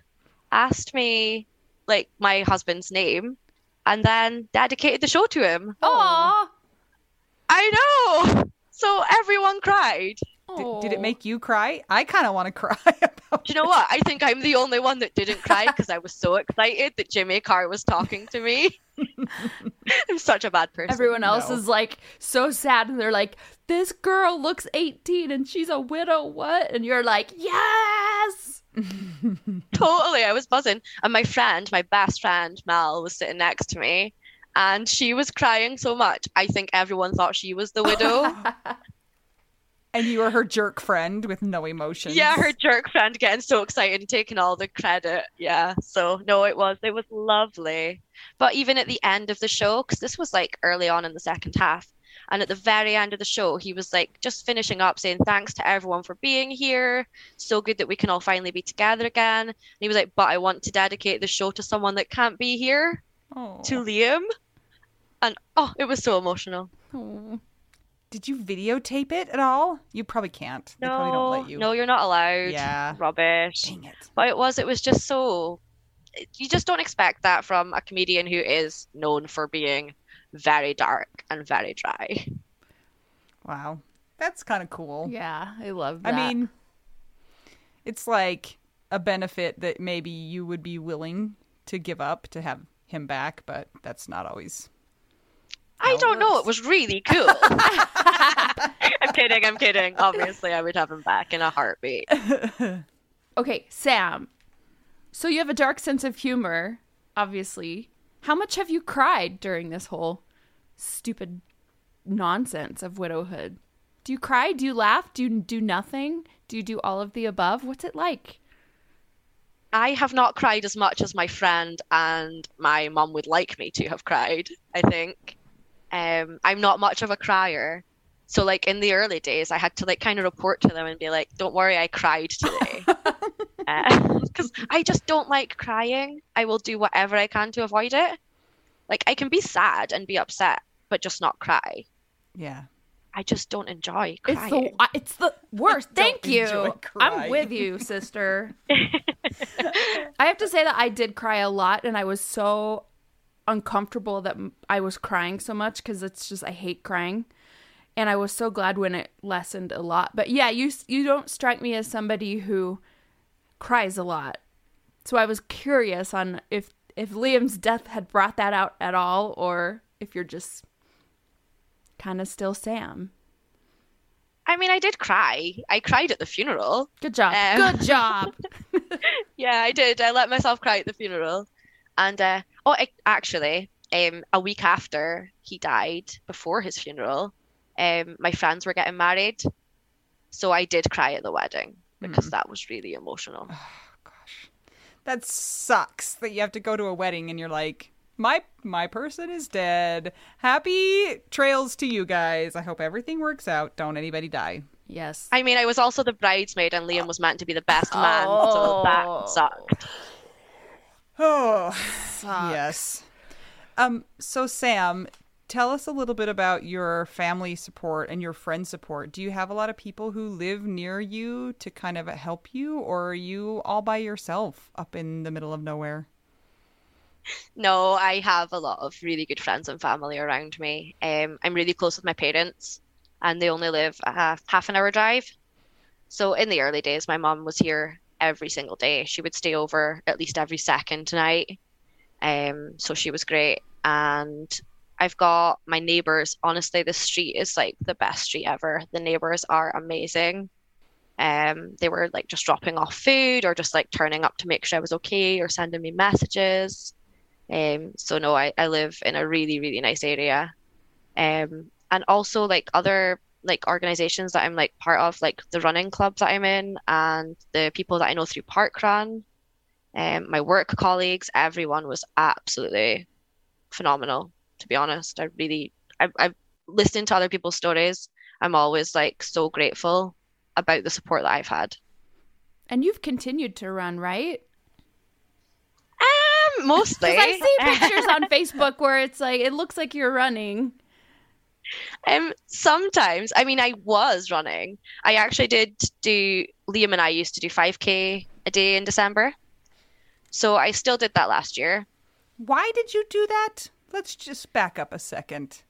asked me like my husband's name, and then dedicated the show to him. Aww. I know. So everyone cried. Did, did it oh. make you cry? I kind of want to [laughs] cry about. Do you know what? I think I'm the only one that didn't cry because I was so excited that Jimmy Carr was talking to me. [laughs] I'm such a bad person. Everyone else No. is like so sad, and they're like, "This girl looks 18 and she's a widow." What? And you're like, "Yes!" [laughs] totally. I was buzzing. And my friend, my best friend, Mel, was sitting next to me. And she was crying so much. I think everyone thought she was the widow. And you were her jerk friend with no emotions. yeah, her jerk friend getting so excited and taking all the credit. Yeah. So no, it was it was lovely. But even at the end of the show, because this was like early on in the second half, and at the very end of the show, he was like just finishing up saying thanks to everyone for being here. So good that we can all finally be together again. And he was like, but I want to dedicate the show to someone that can't be here, Oh. to Liam. And oh, it was so emotional. Oh. Did you videotape it at all? You probably can't. They probably don't No, let you. no, you're not allowed. Yeah. Rubbish. Dang it. but it was it was just so you just don't expect that from a comedian who is known for being very dark and very dry Wow. That's kind of cool. Yeah, I love that. I mean, it's like a benefit that maybe you would be willing to give up to have him back, but that's not always. I don't know it was really cool [laughs] [laughs] i'm kidding i'm kidding obviously i would have him back in a heartbeat [laughs] okay, Sam. So you have a dark sense of humor, obviously. How much have you cried during this whole stupid nonsense of widowhood? Do you cry? Do you laugh? Do you do nothing? Do you do all of the above? What's it like? i have not cried as much as my friend and my mum would like me to have cried i think um, i'm not much of a crier so like in the early days i had to like kind of report to them and be like don't worry i cried today [laughs] [laughs] because I just don't like crying. I will do whatever I can to avoid it. Like I can be sad and be upset, but just not cry. Yeah. I just don't enjoy It's crying. the it's the worst. Thank you. I'm with you, sister. [laughs] I have to say that I did cry a lot, and I was so uncomfortable that I was crying so much because it's just I hate crying, and I was so glad when it lessened a lot. But yeah, you you don't strike me as somebody who cries a lot, so I was curious on if if Liam's death had brought that out at all, or if you're just kind of still Sam. I mean, I did cry. I cried at the funeral. Good job. Um, Good job. [laughs] Yeah, I did. I let myself cry at the funeral. And uh, oh, actually, um, a week after he died, before his funeral, um, my friends were getting married, so I did cry at the wedding because that was really emotional. Gosh. That sucks that you have to go to a wedding and you're like, my my person is dead. Happy trails to you guys. I hope everything works out. Don't anybody die. Yes. I mean, I was also the bridesmaid, and Liam was meant to be the best man, so Oh. that sucked. Oh, Sucks. yes. Um. So Sam, tell us a little bit about your family support and your friend support. Do you have a lot of people who live near you to kind of help you, or are you all by yourself up in the middle of nowhere? No, I have a lot of really good friends and family around me. Um, I'm really close with my parents, and they only live a half an hour drive. So in the early days, my mom was here every single day. She would stay over at least every second night. Um, so she was great. And I've got my neighbors. Honestly, the street is like the best street ever. The neighbors are amazing. Um, they were like just dropping off food or just like turning up to make sure I was okay or sending me messages. Um, so no, I, I live in a really, really nice area. Um, and also like other like organizations that I'm like part of, like the running club that I'm in and the people that I know through Parkrun, um, my work colleagues, everyone was absolutely phenomenal, to be honest. I really I I've listened to other people's stories. I'm always like so grateful about the support that I've had. And you've continued to run, right? Um, mostly. [laughs] I see [laughs] pictures on Facebook where it's like it looks like you're running. Um, sometimes, I mean, I was running. I actually did do, Liam and I used to do 5K a day in December. So I still did that last year. Why did you do that? Let's just back up a second.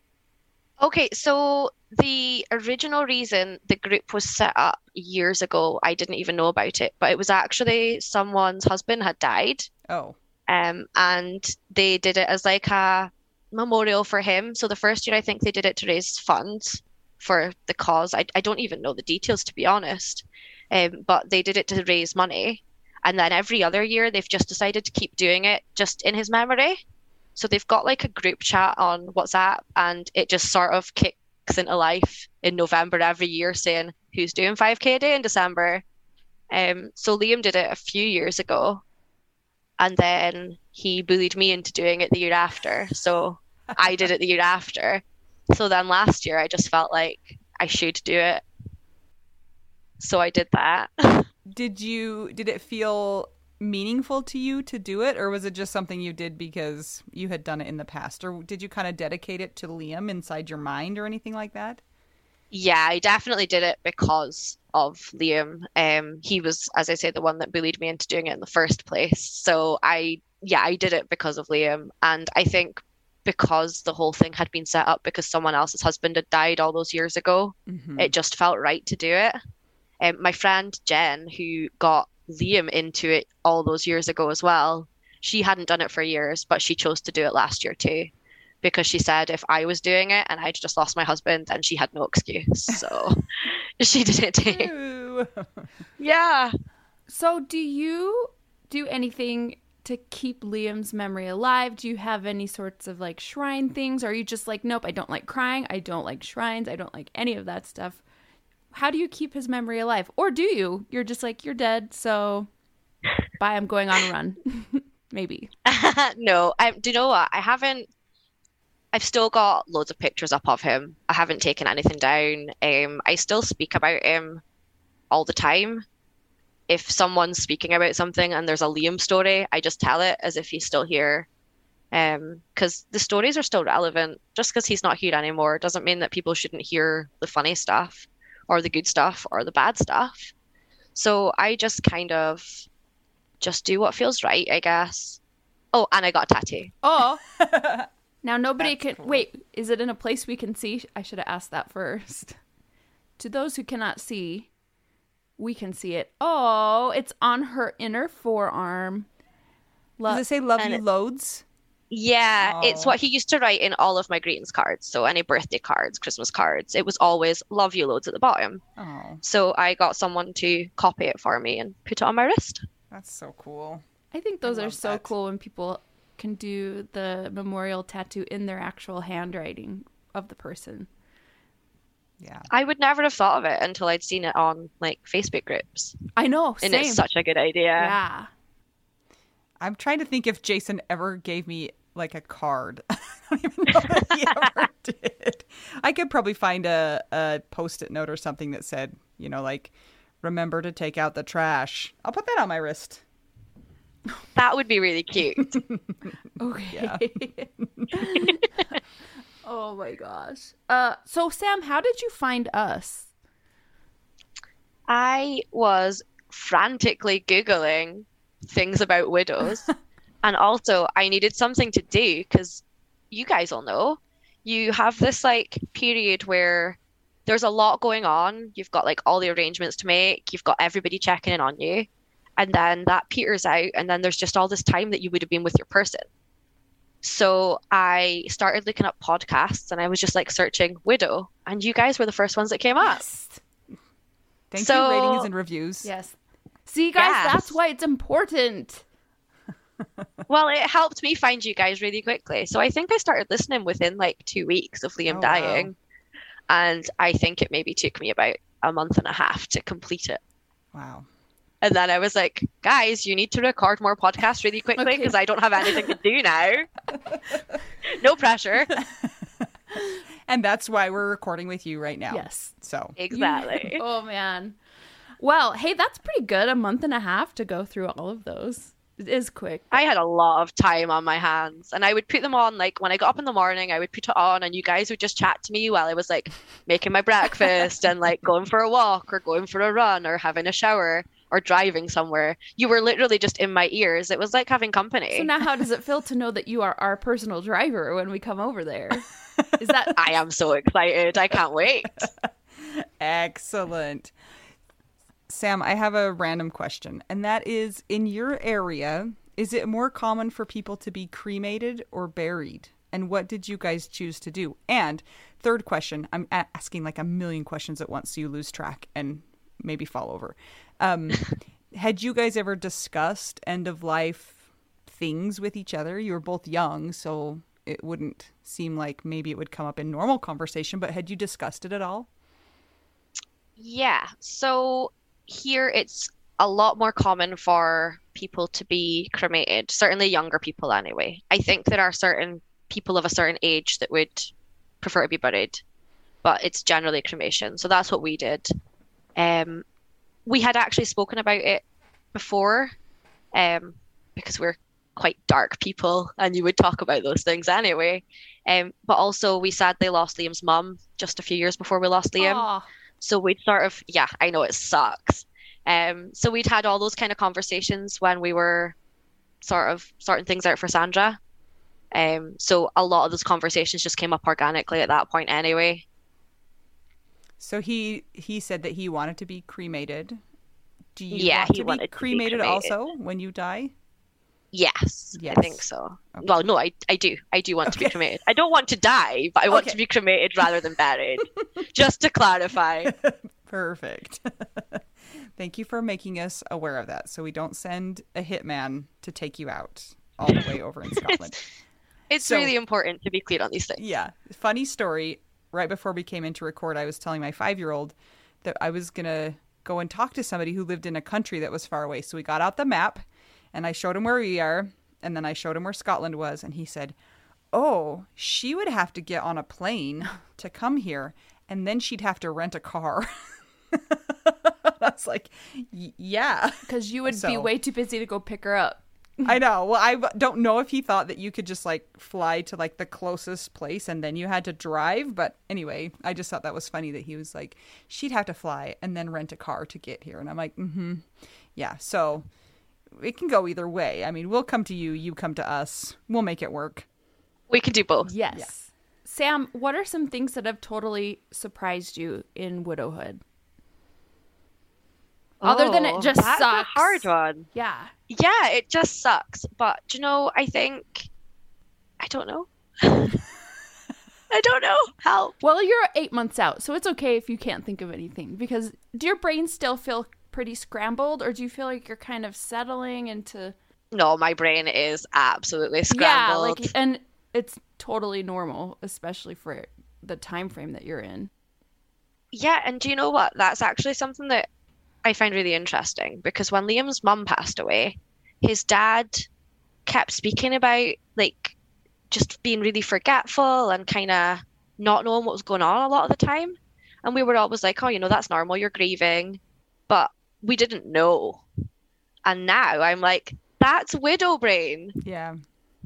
Okay, so the original reason the group was set up years ago, I didn't even know about it, but it was actually someone's husband had died. Oh, Um, and they did it as like a memorial for him. So the first year, I think they did it to raise funds for the cause. I, I don't even know the details, to be honest. Um, but they did it to raise money. And then every other year, they've just decided to keep doing it just in his memory. So they've got like a group chat on WhatsApp, and it just sort of kicks into life in November every year saying who's doing 5K a day in December. Um, so Liam did it a few years ago, and then he bullied me into doing it the year after. So I did it the year after. So then last year I just felt like I should do it. So I did that. [laughs] did you? Did it feel meaningful to you to do it, or was it just something you did because you had done it in the past, or did you kind of dedicate it to Liam inside your mind, or anything like that? Yeah, I definitely did it because of Liam. Um, he was, as I say, the one that bullied me into doing it in the first place. So I, yeah, I did it because of Liam, and I think because the whole thing had been set up because someone else's husband had died all those years ago, Mm-hmm. it just felt right to do it. Um, my friend Jen, who got Liam into it all those years ago as well, she hadn't done it for years, but she chose to do it last year too. Because she said if I was doing it and I'd just lost my husband, then she had no excuse. So [laughs] she did it too. [laughs] Yeah. So, do you do anything to keep Liam's memory alive? Do you have any sorts of like shrine things? Or are you just like, nope, I don't like crying. I don't like shrines. I don't like any of that stuff. How do you keep his memory alive? Or do you? You're just like, you're dead. So, bye. I'm going on a run. [laughs] Maybe. no, I, do you know what? I haven't. I've still got loads of pictures up of him. I haven't taken anything down. Um, I still speak about him all the time. If someone's speaking about something and there's a Liam story, I just tell it as if he's still here. Um, because the stories are still relevant. Just because he's not here anymore doesn't mean that people shouldn't hear the funny stuff, or the good stuff, or the bad stuff. So I just kind of just do what feels right, I guess. Oh, and I got a tattoo. Oh. [laughs] [laughs] Now nobody That's can cool. wait. Is it in a place we can see? I should have asked that first. To those who cannot see, we can see it. Oh, it's on her inner forearm. Lo- Does it say "Love And you it- loads"? Yeah, it's Oh. what he used to write in all of my greetings cards. So any birthday cards, Christmas cards, it was always love you loads at the bottom. Oh, So I got someone to copy it for me and put it on my wrist. that's so cool. I think those are so that. cool when people can do the memorial tattoo in their actual handwriting of the person. Yeah. I would never have thought of it until I'd seen it on like Facebook groups. I know, And same. it's such a good idea. yeah. I'm trying to think if Jason ever gave me like a card. [laughs] I don't even know if he [laughs] ever did. I could probably find a, a post it note or something that said, you know, like, remember to take out the trash. I'll put that on my wrist. [laughs] That would be really cute. [laughs] Okay. [laughs] oh my gosh. Uh, so Sam, how did you find us? I was frantically Googling things about widows. and also, I needed something to do because you guys all know you have this like period where there's a lot going on. You've got like all the arrangements to make, you've got everybody checking in on you. And then that peters out, and then there's just all this time that you would have been with your person. So I started looking up podcasts and I was just like searching widow, and you guys were the first ones that came up. Thank So- you, ratings and reviews. Yes. See, guys, Yes. that's why it's important. [laughs] Well, it helped me find you guys really quickly. So I think I started listening within like two weeks of Liam Oh, wow. dying. And I think it maybe took me about a month and a half to complete it. Wow. And then I was like, guys, you need to record more podcasts really quickly Okay. because I don't have anything to do now. [laughs] no pressure. [laughs] And that's why we're recording with you right now. Yes. So, Exactly. [laughs] oh man. Well, hey, that's pretty good. A month and a half to go through all of those. It is quick. I had a lot of time on my hands and I would put them on like when I got up in the morning, I would put it on and you guys would just chat to me while I was like making my breakfast and like going for a walk or going for a run or having a shower or driving somewhere. You were literally just in my ears. It was like having company. So now, how does it feel to know that you are our personal driver when we come over there? Is that [laughs] I am so excited. I can't wait. [laughs] excellent. Sam, I have a random question, and that is in your area, is it more common for people to be cremated or buried? And what did you guys choose to do? And third question, I'm asking like a million questions at once so you lose track and maybe fall over. Um, [laughs] had you guys ever discussed end of life things with each other? You were both young, so it wouldn't seem like maybe it would come up in normal conversation, but had you discussed it at all? Yeah. So here it's a lot more common for people to be cremated, certainly younger people anyway. I think there are certain people of a certain age that would prefer to be buried, but it's generally cremation. So that's what we did. Um, we had actually spoken about it before, um, because we're quite dark people and you would talk about those things anyway. Um, but also we sadly lost Liam's mum just a few years before we lost Liam. Aw. So we'd sort of, yeah, I know it sucks. Um, so we'd had all those kind of conversations when we were sort of sorting things out for Sandra. Um, so a lot of those conversations just came up organically at that point anyway. So he he said that he wanted to be cremated. Do you Yeah, want he to be wanted to be cremated, cremated. also when you die? Yes, I think so. Okay. Well, no, I, I do. I do want to be cremated. I don't want to die, but I want Okay. to be cremated rather than buried. [laughs] just to clarify. [laughs] Perfect. [laughs] Thank you for making us aware of that, so we don't send a hitman to take you out all the way over in Scotland. It's So- really important to be clear on these things. Yeah. Funny story. Right before we came in to record, I was telling my five year old that I was going to go and talk to somebody who lived in a country that was far away. So we got out the map and I showed him where we are. And then I showed him where Scotland was. And he said, Oh, she would have to get on a plane [laughs] to come here. And then she'd have to rent a car. [laughs] I was like, "Y- Yeah. Because you would be way too busy to go pick her up. I know. Well, I don't know if he thought that you could just like fly to like the closest place and then you had to drive. But anyway, I just thought that was funny that he was like, she'd have to fly and then rent a car to get here. And I'm like, mm hmm. Yeah. So it can go either way. I mean, we'll come to you, you come to us. We'll make it work. We can do both. Yes. Sam, what are some things that have totally surprised you in widowhood? Other than it Oh, just that's sucks. a hard one. Yeah. Yeah, it just sucks. But do you know, I think I don't know. [laughs] I don't know. Help. Well, you're eight months out, so it's okay if you can't think of anything. Because do your brain still feel pretty scrambled, or do you feel like you're kind of settling into? No, my brain is absolutely scrambled. Yeah, like, and it's totally normal, especially for the time frame that you're in. Yeah, and do you know what? That's actually something that I find really interesting because when Liam's mum passed away, his dad kept speaking about like just being really forgetful and kind of not knowing what was going on a lot of the time. And we were always like, oh, you know, that's normal, you're grieving. But we didn't know. And now I'm like, that's widow brain. Yeah.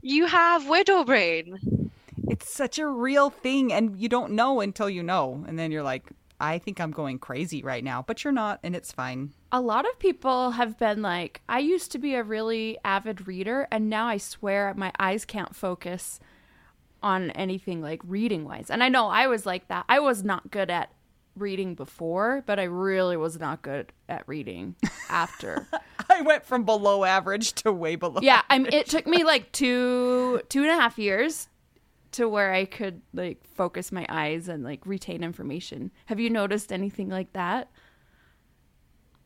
You have widow brain. It's such a real thing, and you don't know until you know. And then you're like, I think I'm going crazy right now, but you're not, and it's fine. A lot of people have been like, I used to be a really avid reader, and now I swear my eyes can't focus on anything like reading wise. And I know I was like that. I was not good at reading before, but I really was not good at reading [laughs] after. I went from below average to way below. yeah, I mean, it took me like two two and a half years to where I could like focus my eyes and like retain information. Have you noticed anything like that?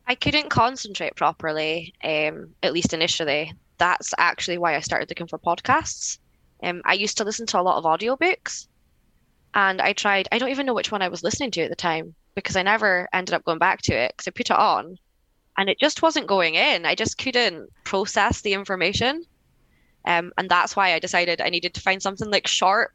I couldn't concentrate properly, um, at least initially. That's actually why I started looking for podcasts. Um, I used to listen to a lot of audiobooks and I tried, I don't even know which one I was listening to at the time because I never ended up going back to it because I put it on and it just wasn't going in. I just couldn't process the information. Um, and that's why I decided I needed to find something like short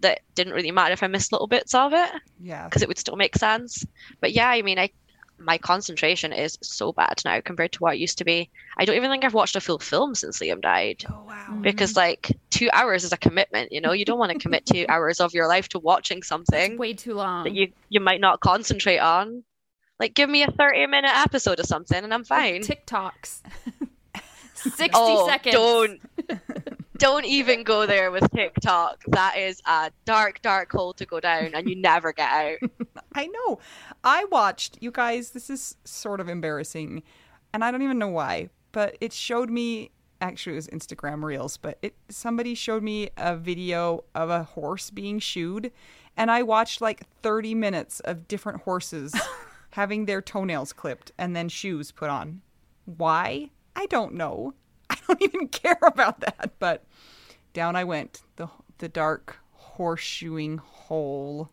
that didn't really matter if I missed little bits of it Yeah. because it would still make sense. But yeah, I mean, I my concentration is so bad now compared to what it used to be. I don't even think I've watched a full film since Liam died Oh, wow. because like two hours is a commitment. You know, you don't want to commit two [laughs] hours of your life to watching something Way too long. that you you might not concentrate on. Like, give me a thirty minute episode of something, and I'm fine. TikToks. [laughs] 60 oh, seconds. don't don't even go there with TikTok. That is a dark, dark hole to go down, and you never get out. [laughs] I know. I watched, you guys, this is sort of embarrassing, and I don't even know why, but it showed me actually it was Instagram Reels, but it somebody showed me a video of a horse being shoed, and I watched like 30 minutes of different horses [laughs] having their toenails clipped and then shoes put on. Why? I don't know. I don't [laughs] even care about that, but down I went, the the dark horseshoeing hole.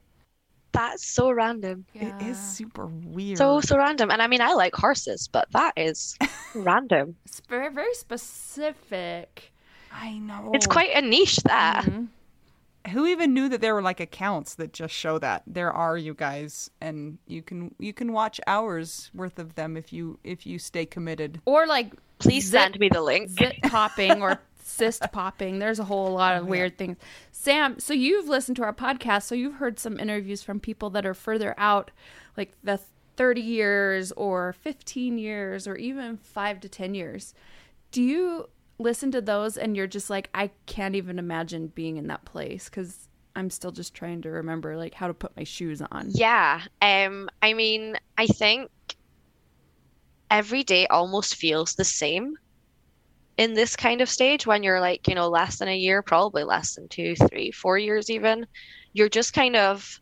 That's so random. It is super weird. So so random. And I mean, I like horses, but that is [laughs] random. It's very, very specific. I know. It's quite a niche. That Mhm. Who even knew that there were like accounts that just show that there are you guys, and you can you can watch hours worth of them if you if you stay committed. Or like please zip- send me the link. zit [laughs] popping or cyst popping. There's a whole lot of weird things. Sam, so you've listened to our podcast, so you've heard some interviews from people that are further out, like the 30 years or 15 years or even 5 to 10 years. Do you listen to those and you're just like I can't even imagine being in that place cuz I'm still just trying to remember like how to put my shoes on. Yeah. Um. I mean, I think every day almost feels the same in this kind of stage when you're like, you know, less than a year, probably less than two, three, four years even. You're just kind of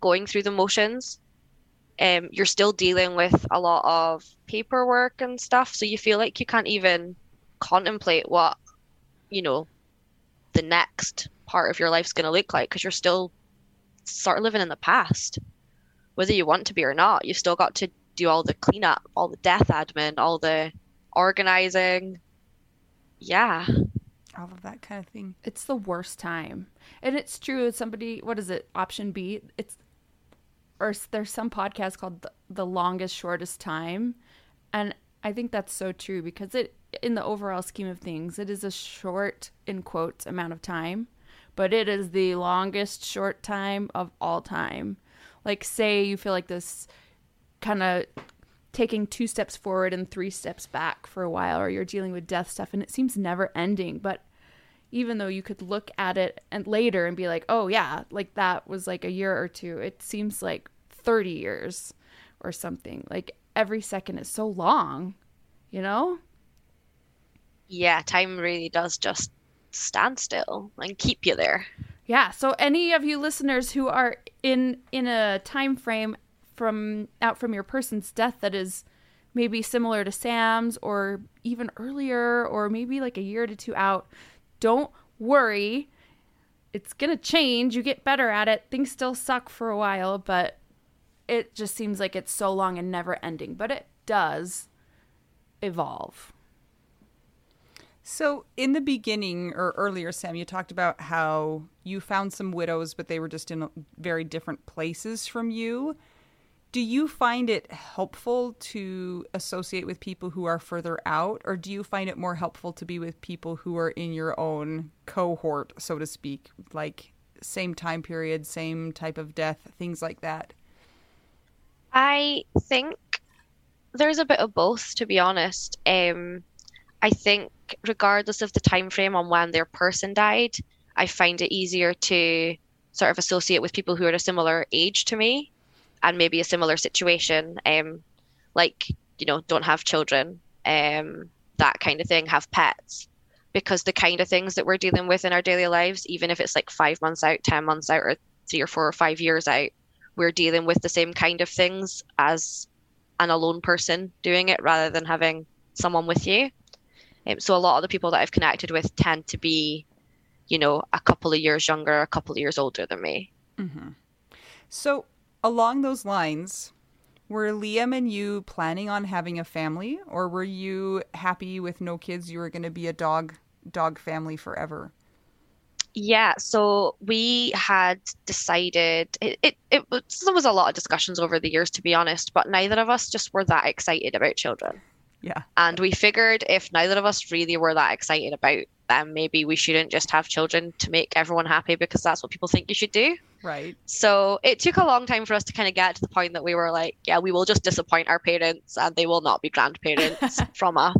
going through the motions. Um, you're still dealing with a lot of paperwork and stuff, so you feel like you can't even contemplate what, you know, the next part of your life's going to look like because you're still sort of living in the past whether you want to be or not. You've still got to do all the cleanup, all the death admin, all the organizing. Yeah. All of that kind of thing. It's the worst time. And it's true. Somebody, what is it? Option B. It's, or there's some podcast called the, the Longest Shortest Time. And I think that's so true because it, in the overall scheme of things, it is a short, in quotes, amount of time, but it is the longest short time of all time. Like, say you feel like this kind of taking two steps forward and three steps back for a while, or you're dealing with death stuff, and it seems never ending. But even though you could look at it and later and be like, oh yeah, like that was like a year or two, it seems like 30 years or something. Like every second is so long, you know? Yeah, time really does just stand still and keep you there. Yeah. So any of you listeners who are in in a time frame from out from your person's death that is maybe similar to Sam's or even earlier or maybe like a year to two out, don't worry. It's going to change. You get better at it. Things still suck for a while, but it just seems like it's so long and never ending, but it does evolve. So, in the beginning or earlier, Sam, you talked about how you found some widows, but they were just in very different places from you. Do you find it helpful to associate with people who are further out, or do you find it more helpful to be with people who are in your own cohort, so to speak, like same time period, same type of death, things like that? I think there's a bit of both, to be honest. Um, I think regardless of the time frame on when their person died, I find it easier to sort of associate with people who are a similar age to me and maybe a similar situation. Um, like, you know, don't have children, um, that kind of thing, have pets. Because the kind of things that we're dealing with in our daily lives, even if it's like five months out, 10 months out, or three or four or five years out, we're dealing with the same kind of things as an alone person doing it rather than having someone with you. Um, so a lot of the people that I've connected with tend to be, you know, a couple of years younger, a couple of years older than me. Mm-hmm. So along those lines, were Liam and you planning on having a family, or were you happy with no kids? You were going to be a dog dog family forever. Yeah, so we had decided it, it, it was, there was a lot of discussions over the years, to be honest, but neither of us just were that excited about children. Yeah. And we figured if neither of us really were that excited about them, maybe we shouldn't just have children to make everyone happy because that's what people think you should do. Right. So it took a long time for us to kind of get to the point that we were like, yeah, we will just disappoint our parents and they will not be grandparents [laughs] from us.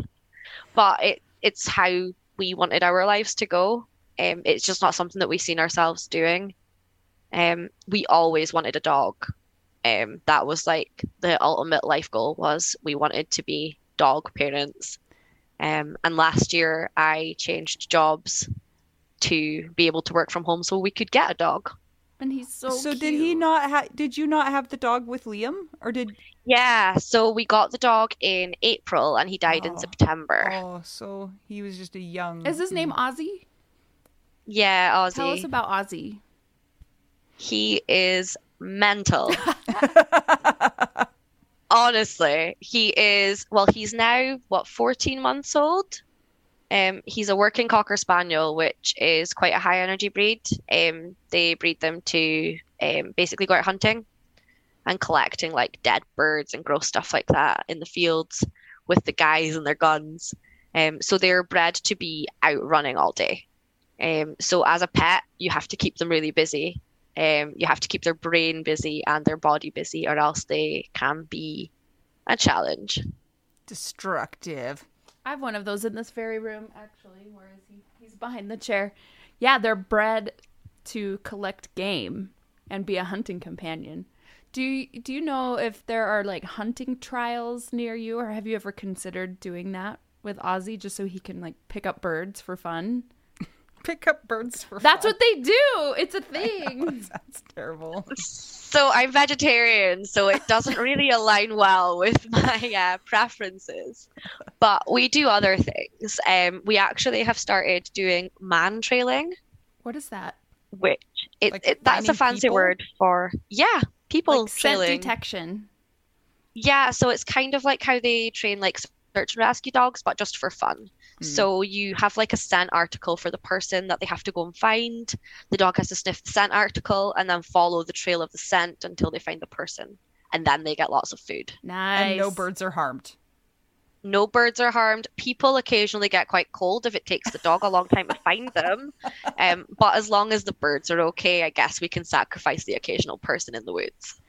But it it's how we wanted our lives to go. Um, it's just not something that we've seen ourselves doing. Um, we always wanted a dog. Um, that was like the ultimate life goal was we wanted to be dog parents. Um, and last year I changed jobs to be able to work from home so we could get a dog. And he's so So cute. did he not ha- did you not have the dog with Liam or did Yeah, so we got the dog in April and he died Oh. in September. Oh, so he was just a young Is his name Ozzy? Yeah, Ozzy. Tell us about Ozzy. he is mental. [laughs] [laughs] Honestly, he is. Well, he's now what 14 months old. Um, he's a working cocker spaniel, which is quite a high energy breed. Um, they breed them to um, basically go out hunting and collecting like dead birds and gross stuff like that in the fields with the guys and their guns. Um, so they're bred to be out running all day. Um, so as a pet, you have to keep them really busy. Um, you have to keep their brain busy and their body busy, or else they can be a challenge. destructive. I have one of those in this very room, actually. Where is he? He's behind the chair. Yeah, they're bred to collect game and be a hunting companion. Do you, do you know if there are like hunting trials near you, or have you ever considered doing that with Ozzy just so he can like pick up birds for fun? Pick up birds for That's fun. what they do. It's a [laughs] thing. [laughs] That's terrible. So I'm vegetarian, so it doesn't really align well with [laughs] my uh, preferences. But we do other things. Um, we actually have started doing man trailing, what is that? which it, Like it that's a fancy people? word for yeah, people Like scent detection. Yeah, so it's kind of like how they train like search and rescue dogs, but just for fun. Hmm. So you have like a scent article for the person that they have to go and find. The dog has to sniff the scent article and then follow the trail of the scent until they find the person. And then they get lots of food. Nice. And no birds are harmed. No birds are harmed. People occasionally get quite cold if it takes the dog a long time to find them. [laughs] Um, but as long as the birds are okay, I guess we can sacrifice the occasional person in the woods.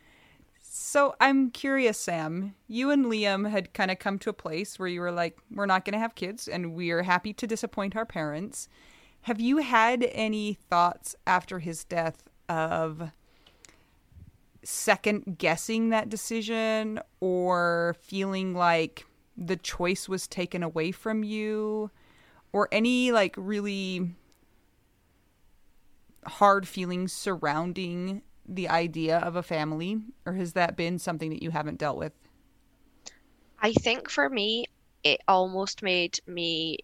So I'm curious, Sam. You and Liam had kind of come to a place where you were like, we're not going to have kids and we are happy to disappoint our parents. Have you had any thoughts after his death of second guessing that decision or feeling like the choice was taken away from you or any like really hard feelings surrounding the idea of a family or has that been something that you haven't dealt with I think for me, it almost made me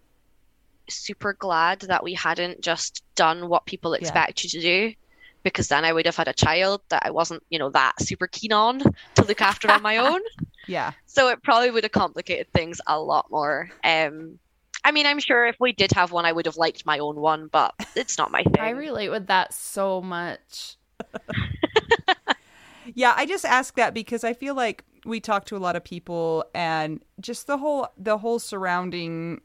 super glad that we hadn't just done what people Yeah. expect you to do, because then I would have had a child that I wasn't, you know, that super keen on to look after on my [laughs] own. yeah So it probably would have complicated things a lot more. Um, I mean, I'm sure if we did have one, I would have liked my own one, but it's not my thing. I relate with that so much. [laughs] [laughs] Yeah, I just ask that because I feel like we talk to a lot of people and just the whole the whole surrounding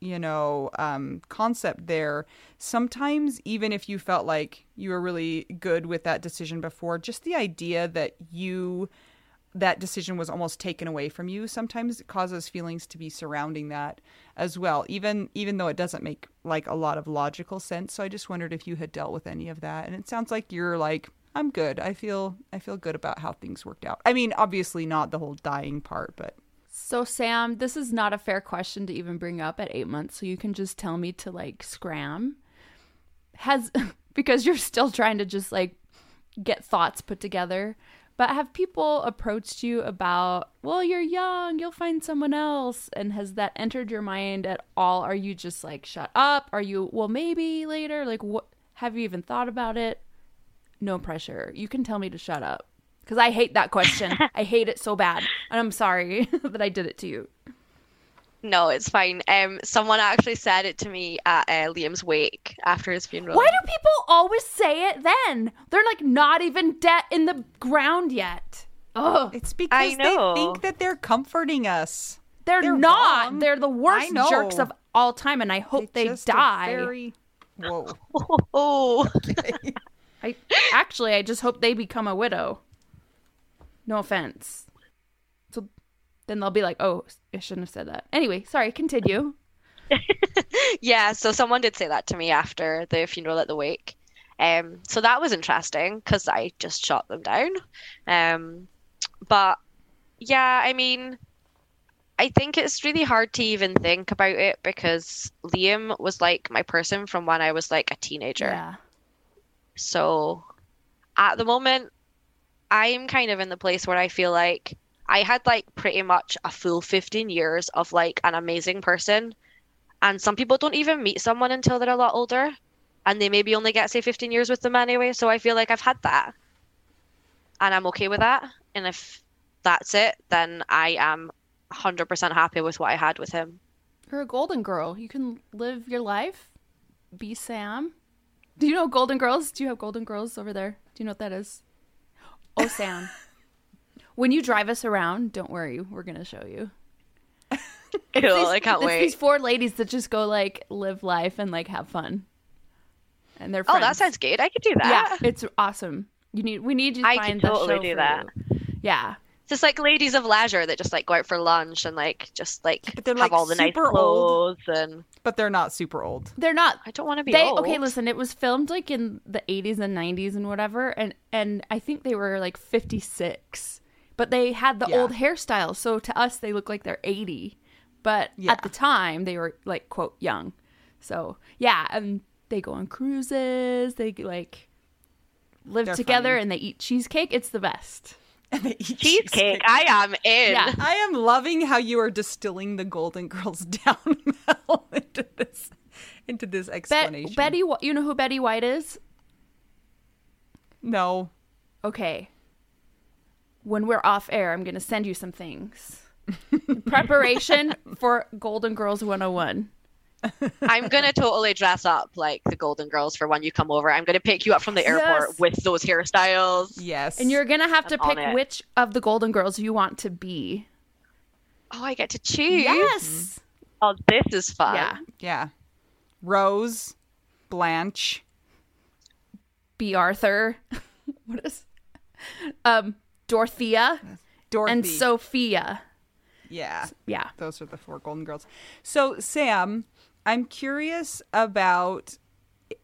you know um, concept there sometimes even if you felt like you were really good with that decision before just the idea that you that decision was almost taken away from you sometimes causes feelings to be surrounding that as well even even though it doesn't make like a lot of logical sense. So i just wondered if you had dealt with any of that. And it sounds like you're like i'm good i feel i feel good about how things worked out i mean obviously not the whole dying part but So, Sam, this is not a fair question to even bring up at eight months. So, you can just tell me to like scram. Has, [laughs] because you're still trying to just like get thoughts put together. But have people approached you about, well, you're young, you'll find someone else? And has that entered your mind at all? Are you just like, shut up? Are you, well, maybe later? Like, what? Have you even thought about it? No pressure. You can tell me to shut up. Because I hate that question. [laughs] I hate it so bad. And I'm sorry [laughs] that I did it to you. No, it's fine. Um, someone actually said it to me at uh, Liam's wake after his funeral. Why do people always say it then? They're like not even dead in the ground yet. Oh, it's because they know. think that they're comforting us they're, They're not. wrong. They're the worst jerks of all time, and I hope they, just are die. very- [laughs] whoa Oh, I actually, I just hope they become a widow. No offense. So then they'll be like, "Oh, I shouldn't have said that." Anyway, sorry. Continue. [laughs] yeah. So someone did say that to me after the funeral at the wake. Um, so that was interesting because I just shot them down. Um, but yeah, I mean, I think it's really hard to even think about it because Liam was like my person from when I was like a teenager. Yeah. So at the moment, I'm kind of in the place where I feel like I had like pretty much a full 15 years of like an amazing person. And some people don't even meet someone until they're a lot older. And they maybe only get, say, 15 years with them anyway. So I feel like I've had that. And I'm okay with that. And if that's it, then I am 100% happy with what I had with him. You're a golden girl. You can live your life. Be Sam. Do you know Golden Girls? Do you have Golden Girls over there? Do you know what that is? Oh, Sam. [laughs] when you drive us around, don't worry. We're going to show you. [laughs] Cool, I can't wait. these four ladies that just go like live life and like have fun. And they're Oh, that sounds good. I could do that. Yeah, it's awesome. You need we need you to I could find the totally do that. you. Yeah. Just like ladies of leisure that just like go out for lunch and like just like But they're, have like, all the nice super old. clothes and but they're not super old They're not I don't want to be they old. okay listen it was filmed like in the 80s and 90s and whatever and and i think they were like 56 but they had the Yeah. old hairstyle so to us they look like they're 80 but Yeah. at the time they were like quote young so yeah and they go on cruises they like live They're together funny. and they eat cheesecake it's the best and they eat [laughs] cheesecake. I am in. Yeah. I am loving how you are distilling the Golden Girls [laughs] down Mel, into this into this explanation. betty you know who betty white is no, okay when we're off air i'm gonna send you some things [laughs] preparation for golden girls 101 I'm gonna totally dress up like the Golden Girls for when you come over. I'm gonna pick you up from the airport Yes. with those hairstyles. yes, and you're gonna have to I'm on pick which of the golden girls you want to be. Oh, I get to choose. yes. Oh, this is fun. yeah. Yeah, Rose, Blanche, Bea Arthur. [laughs] What is um dorothea Dorothy, and sophia. Yeah, yeah. Those are the four Golden Girls. So Sam, I'm curious about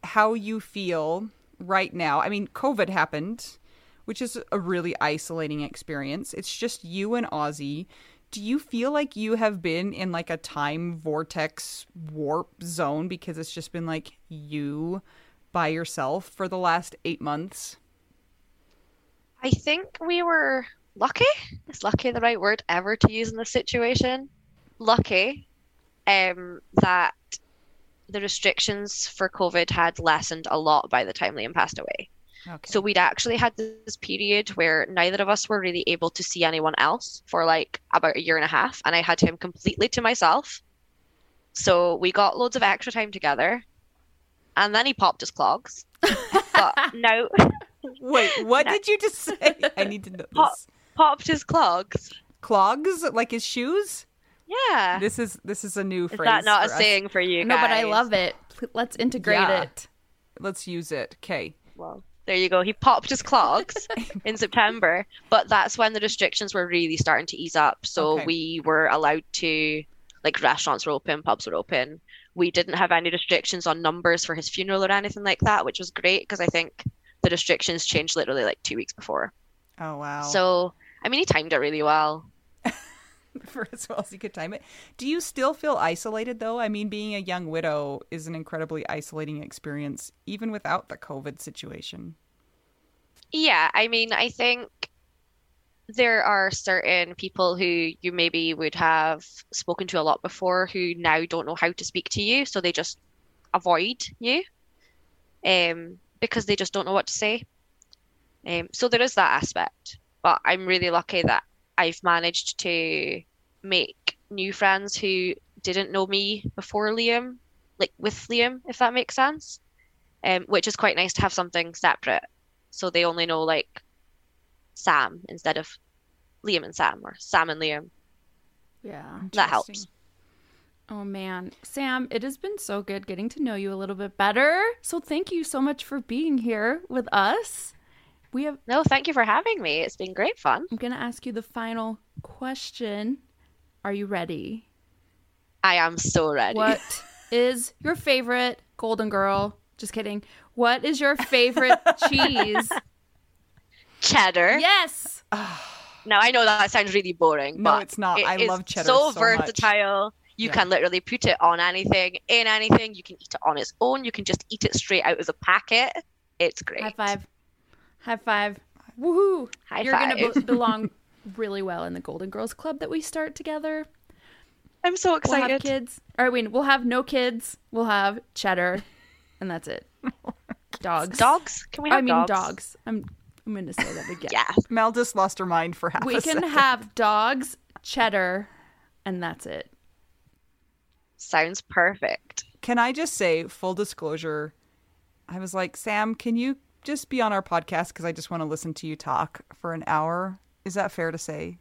how you feel right now. I mean, COVID happened, which is a really isolating experience. It's just you and Ozzy. Do you feel like you have been in like a time vortex warp zone because it's just been like you by yourself for the last eight months? I think we were lucky. Is lucky the right word ever to use in this situation? Lucky um, that the restrictions for COVID had lessened a lot by the time Liam passed away. Okay. So we'd actually had this period where neither of us were really able to see anyone else for like about a year and a half, and I had him completely to myself. So we got loads of extra time together. And then he popped his clogs. but [laughs] no, Wait, what [laughs] No. did you just say? I need to know Pop- this. popped his clogs. Clogs, like his shoes. Yeah. This is this is a new Is phrase. that not a for us. saying for you No, but I love it. Let's integrate Yeah. it. Let's use it. Okay. Well, there you go. He popped his clogs [laughs] in September, but that's when the restrictions were really starting to ease up. So Okay. we were allowed to, like, restaurants were open, pubs were open. We didn't have any restrictions on numbers for his funeral or anything like that, which was great because I think the restrictions changed literally like two weeks before. Oh wow. So, I mean, he timed it really well. [laughs] for as well as you could time it. Do you still feel isolated though? I mean, being a young widow is an incredibly isolating experience, even without the COVID situation. Yeah, I mean, I think there are certain people who you maybe would have spoken to a lot before who now don't know how to speak to you, so they just avoid you, um, because they just don't know what to say. Um, so there is that aspect, but I'm really lucky that I've managed to make new friends who didn't know me before Liam, like with Liam, if that makes sense. Um, which is quite nice to have something separate so they only know like Sam instead of Liam and Sam or Sam and Liam. Yeah. That helps. Oh man, Sam, it has been so good getting to know you a little bit better. So thank you so much for being here with us. We have No, thank you for having me. It's been great fun. I'm going to ask you the final question. Are you ready? I am so ready. What [laughs] is your favorite Golden Girl? Just kidding. What is your favorite [laughs] cheese? Cheddar. Yes. [sighs] Now I know that sounds really boring, No, but it's not. it I is love cheddar so, so much. versatile. You Yeah. can literally put it on anything, in anything. You can eat it on its own. You can just eat it straight out of the packet. It's great. High five. High five. Woohoo. High You're going to five. be- belong [laughs] really well in the Golden Girls Club that we start together. I'm so We'll have excited. kids. Or I mean, we'll have no kids. We'll have cheddar, and that's it. [laughs] Dogs. Dogs? Can we have I mean, dogs? dogs. I'm. I'm going to say that again. Yeah. Mel just lost her mind for half We a can second. have dogs, cheddar, and that's it. Sounds perfect. Can I just say, full disclosure, I was like, Sam, can you just be on our podcast because I just want to listen to you talk for an hour? Is that fair to say?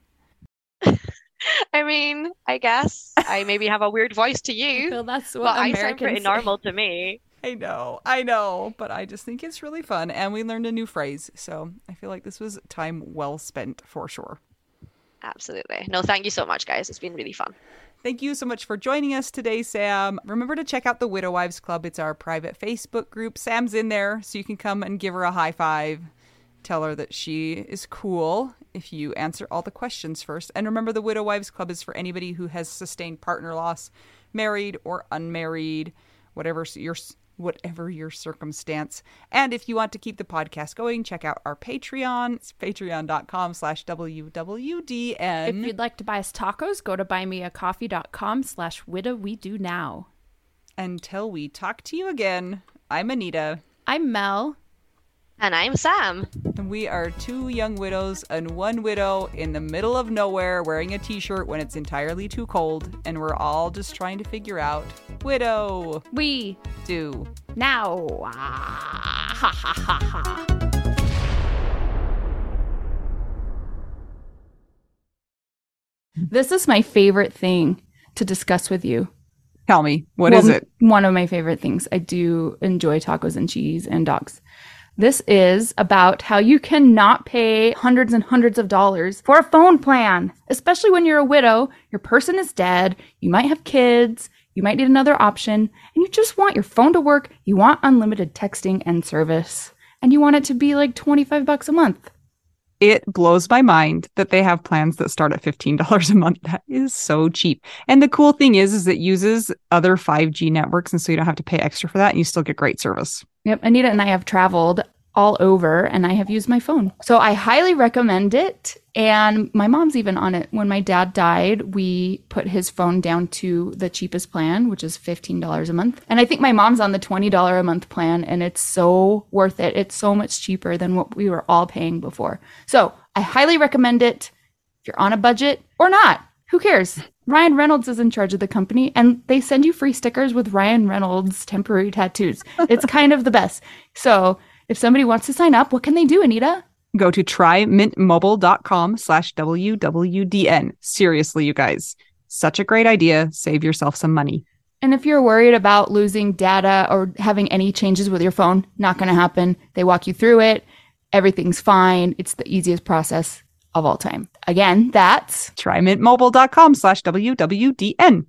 [laughs] I mean, I guess I maybe have a weird voice to you, [laughs] feel that's what but I Americans sound pretty say. normal to me. I know, I know, but I just think it's really fun, and we learned a new phrase, so I feel like this was time well spent for sure. Absolutely. No, thank you so much, guys. It's been really fun. Thank you so much for joining us today, Sam. Remember to check out the Widow Wives Club. It's our private Facebook group. Sam's in there, so you can come and give her a high five. Tell her that she is cool if you answer all the questions first. And remember, the Widow Wives Club is for anybody who has sustained partner loss, married or unmarried, whatever your whatever your circumstance. And if you want to keep the podcast going, check out our Patreon. It's patreon.com slash WWDN. If you'd like to buy us tacos, go to buymeacoffee.com slash we do now. Until we talk to you again, I'm Anita, I'm Mel. And I'm Sam. and we are two young widows and one widow in the middle of nowhere wearing a t shirt when it's entirely too cold, and we're all just trying to figure out widow We do. now. Ah, ha ha ha ha. This is my favorite thing to discuss with you. Tell me, what Well, is it? One of my favorite things. I do enjoy tacos and cheese and dogs. This is about how you cannot pay hundreds and hundreds of dollars for a phone plan, especially when you're a widow, your person is dead, you might have kids, you might need another option, and you just want your phone to work, you want unlimited texting and service, and you want it to be like 25 bucks a month. It blows my mind that they have plans that start at $15 a month. That is so cheap. And the cool thing is, is it uses other 5G networks. And so you don't have to pay extra for that and you still get great service. Yep, Anita and I have traveled all over and I have used my phone. So I highly recommend it. And my mom's even on it. When my dad died, we put his phone down to the cheapest plan, which is $15 a month. And I think my mom's on the $20 a month plan and it's so worth it. It's so much cheaper than what we were all paying before. So I highly recommend it if you're on a budget or not. Who cares? Ryan Reynolds is in charge of the company and they send you free stickers with Ryan Reynolds temporary tattoos. It's [laughs] kind of the best. So if somebody wants to sign up, what can they do, Anita? Go to trymintmobile.com slash WWDN. Seriously, you guys. Such a great idea. Save yourself some money. And if you're worried about losing data or having any changes with your phone, not going to happen. They walk you through it. Everything's fine. It's the easiest process of all time. Again, that's trymintmobile.com slash WWDN.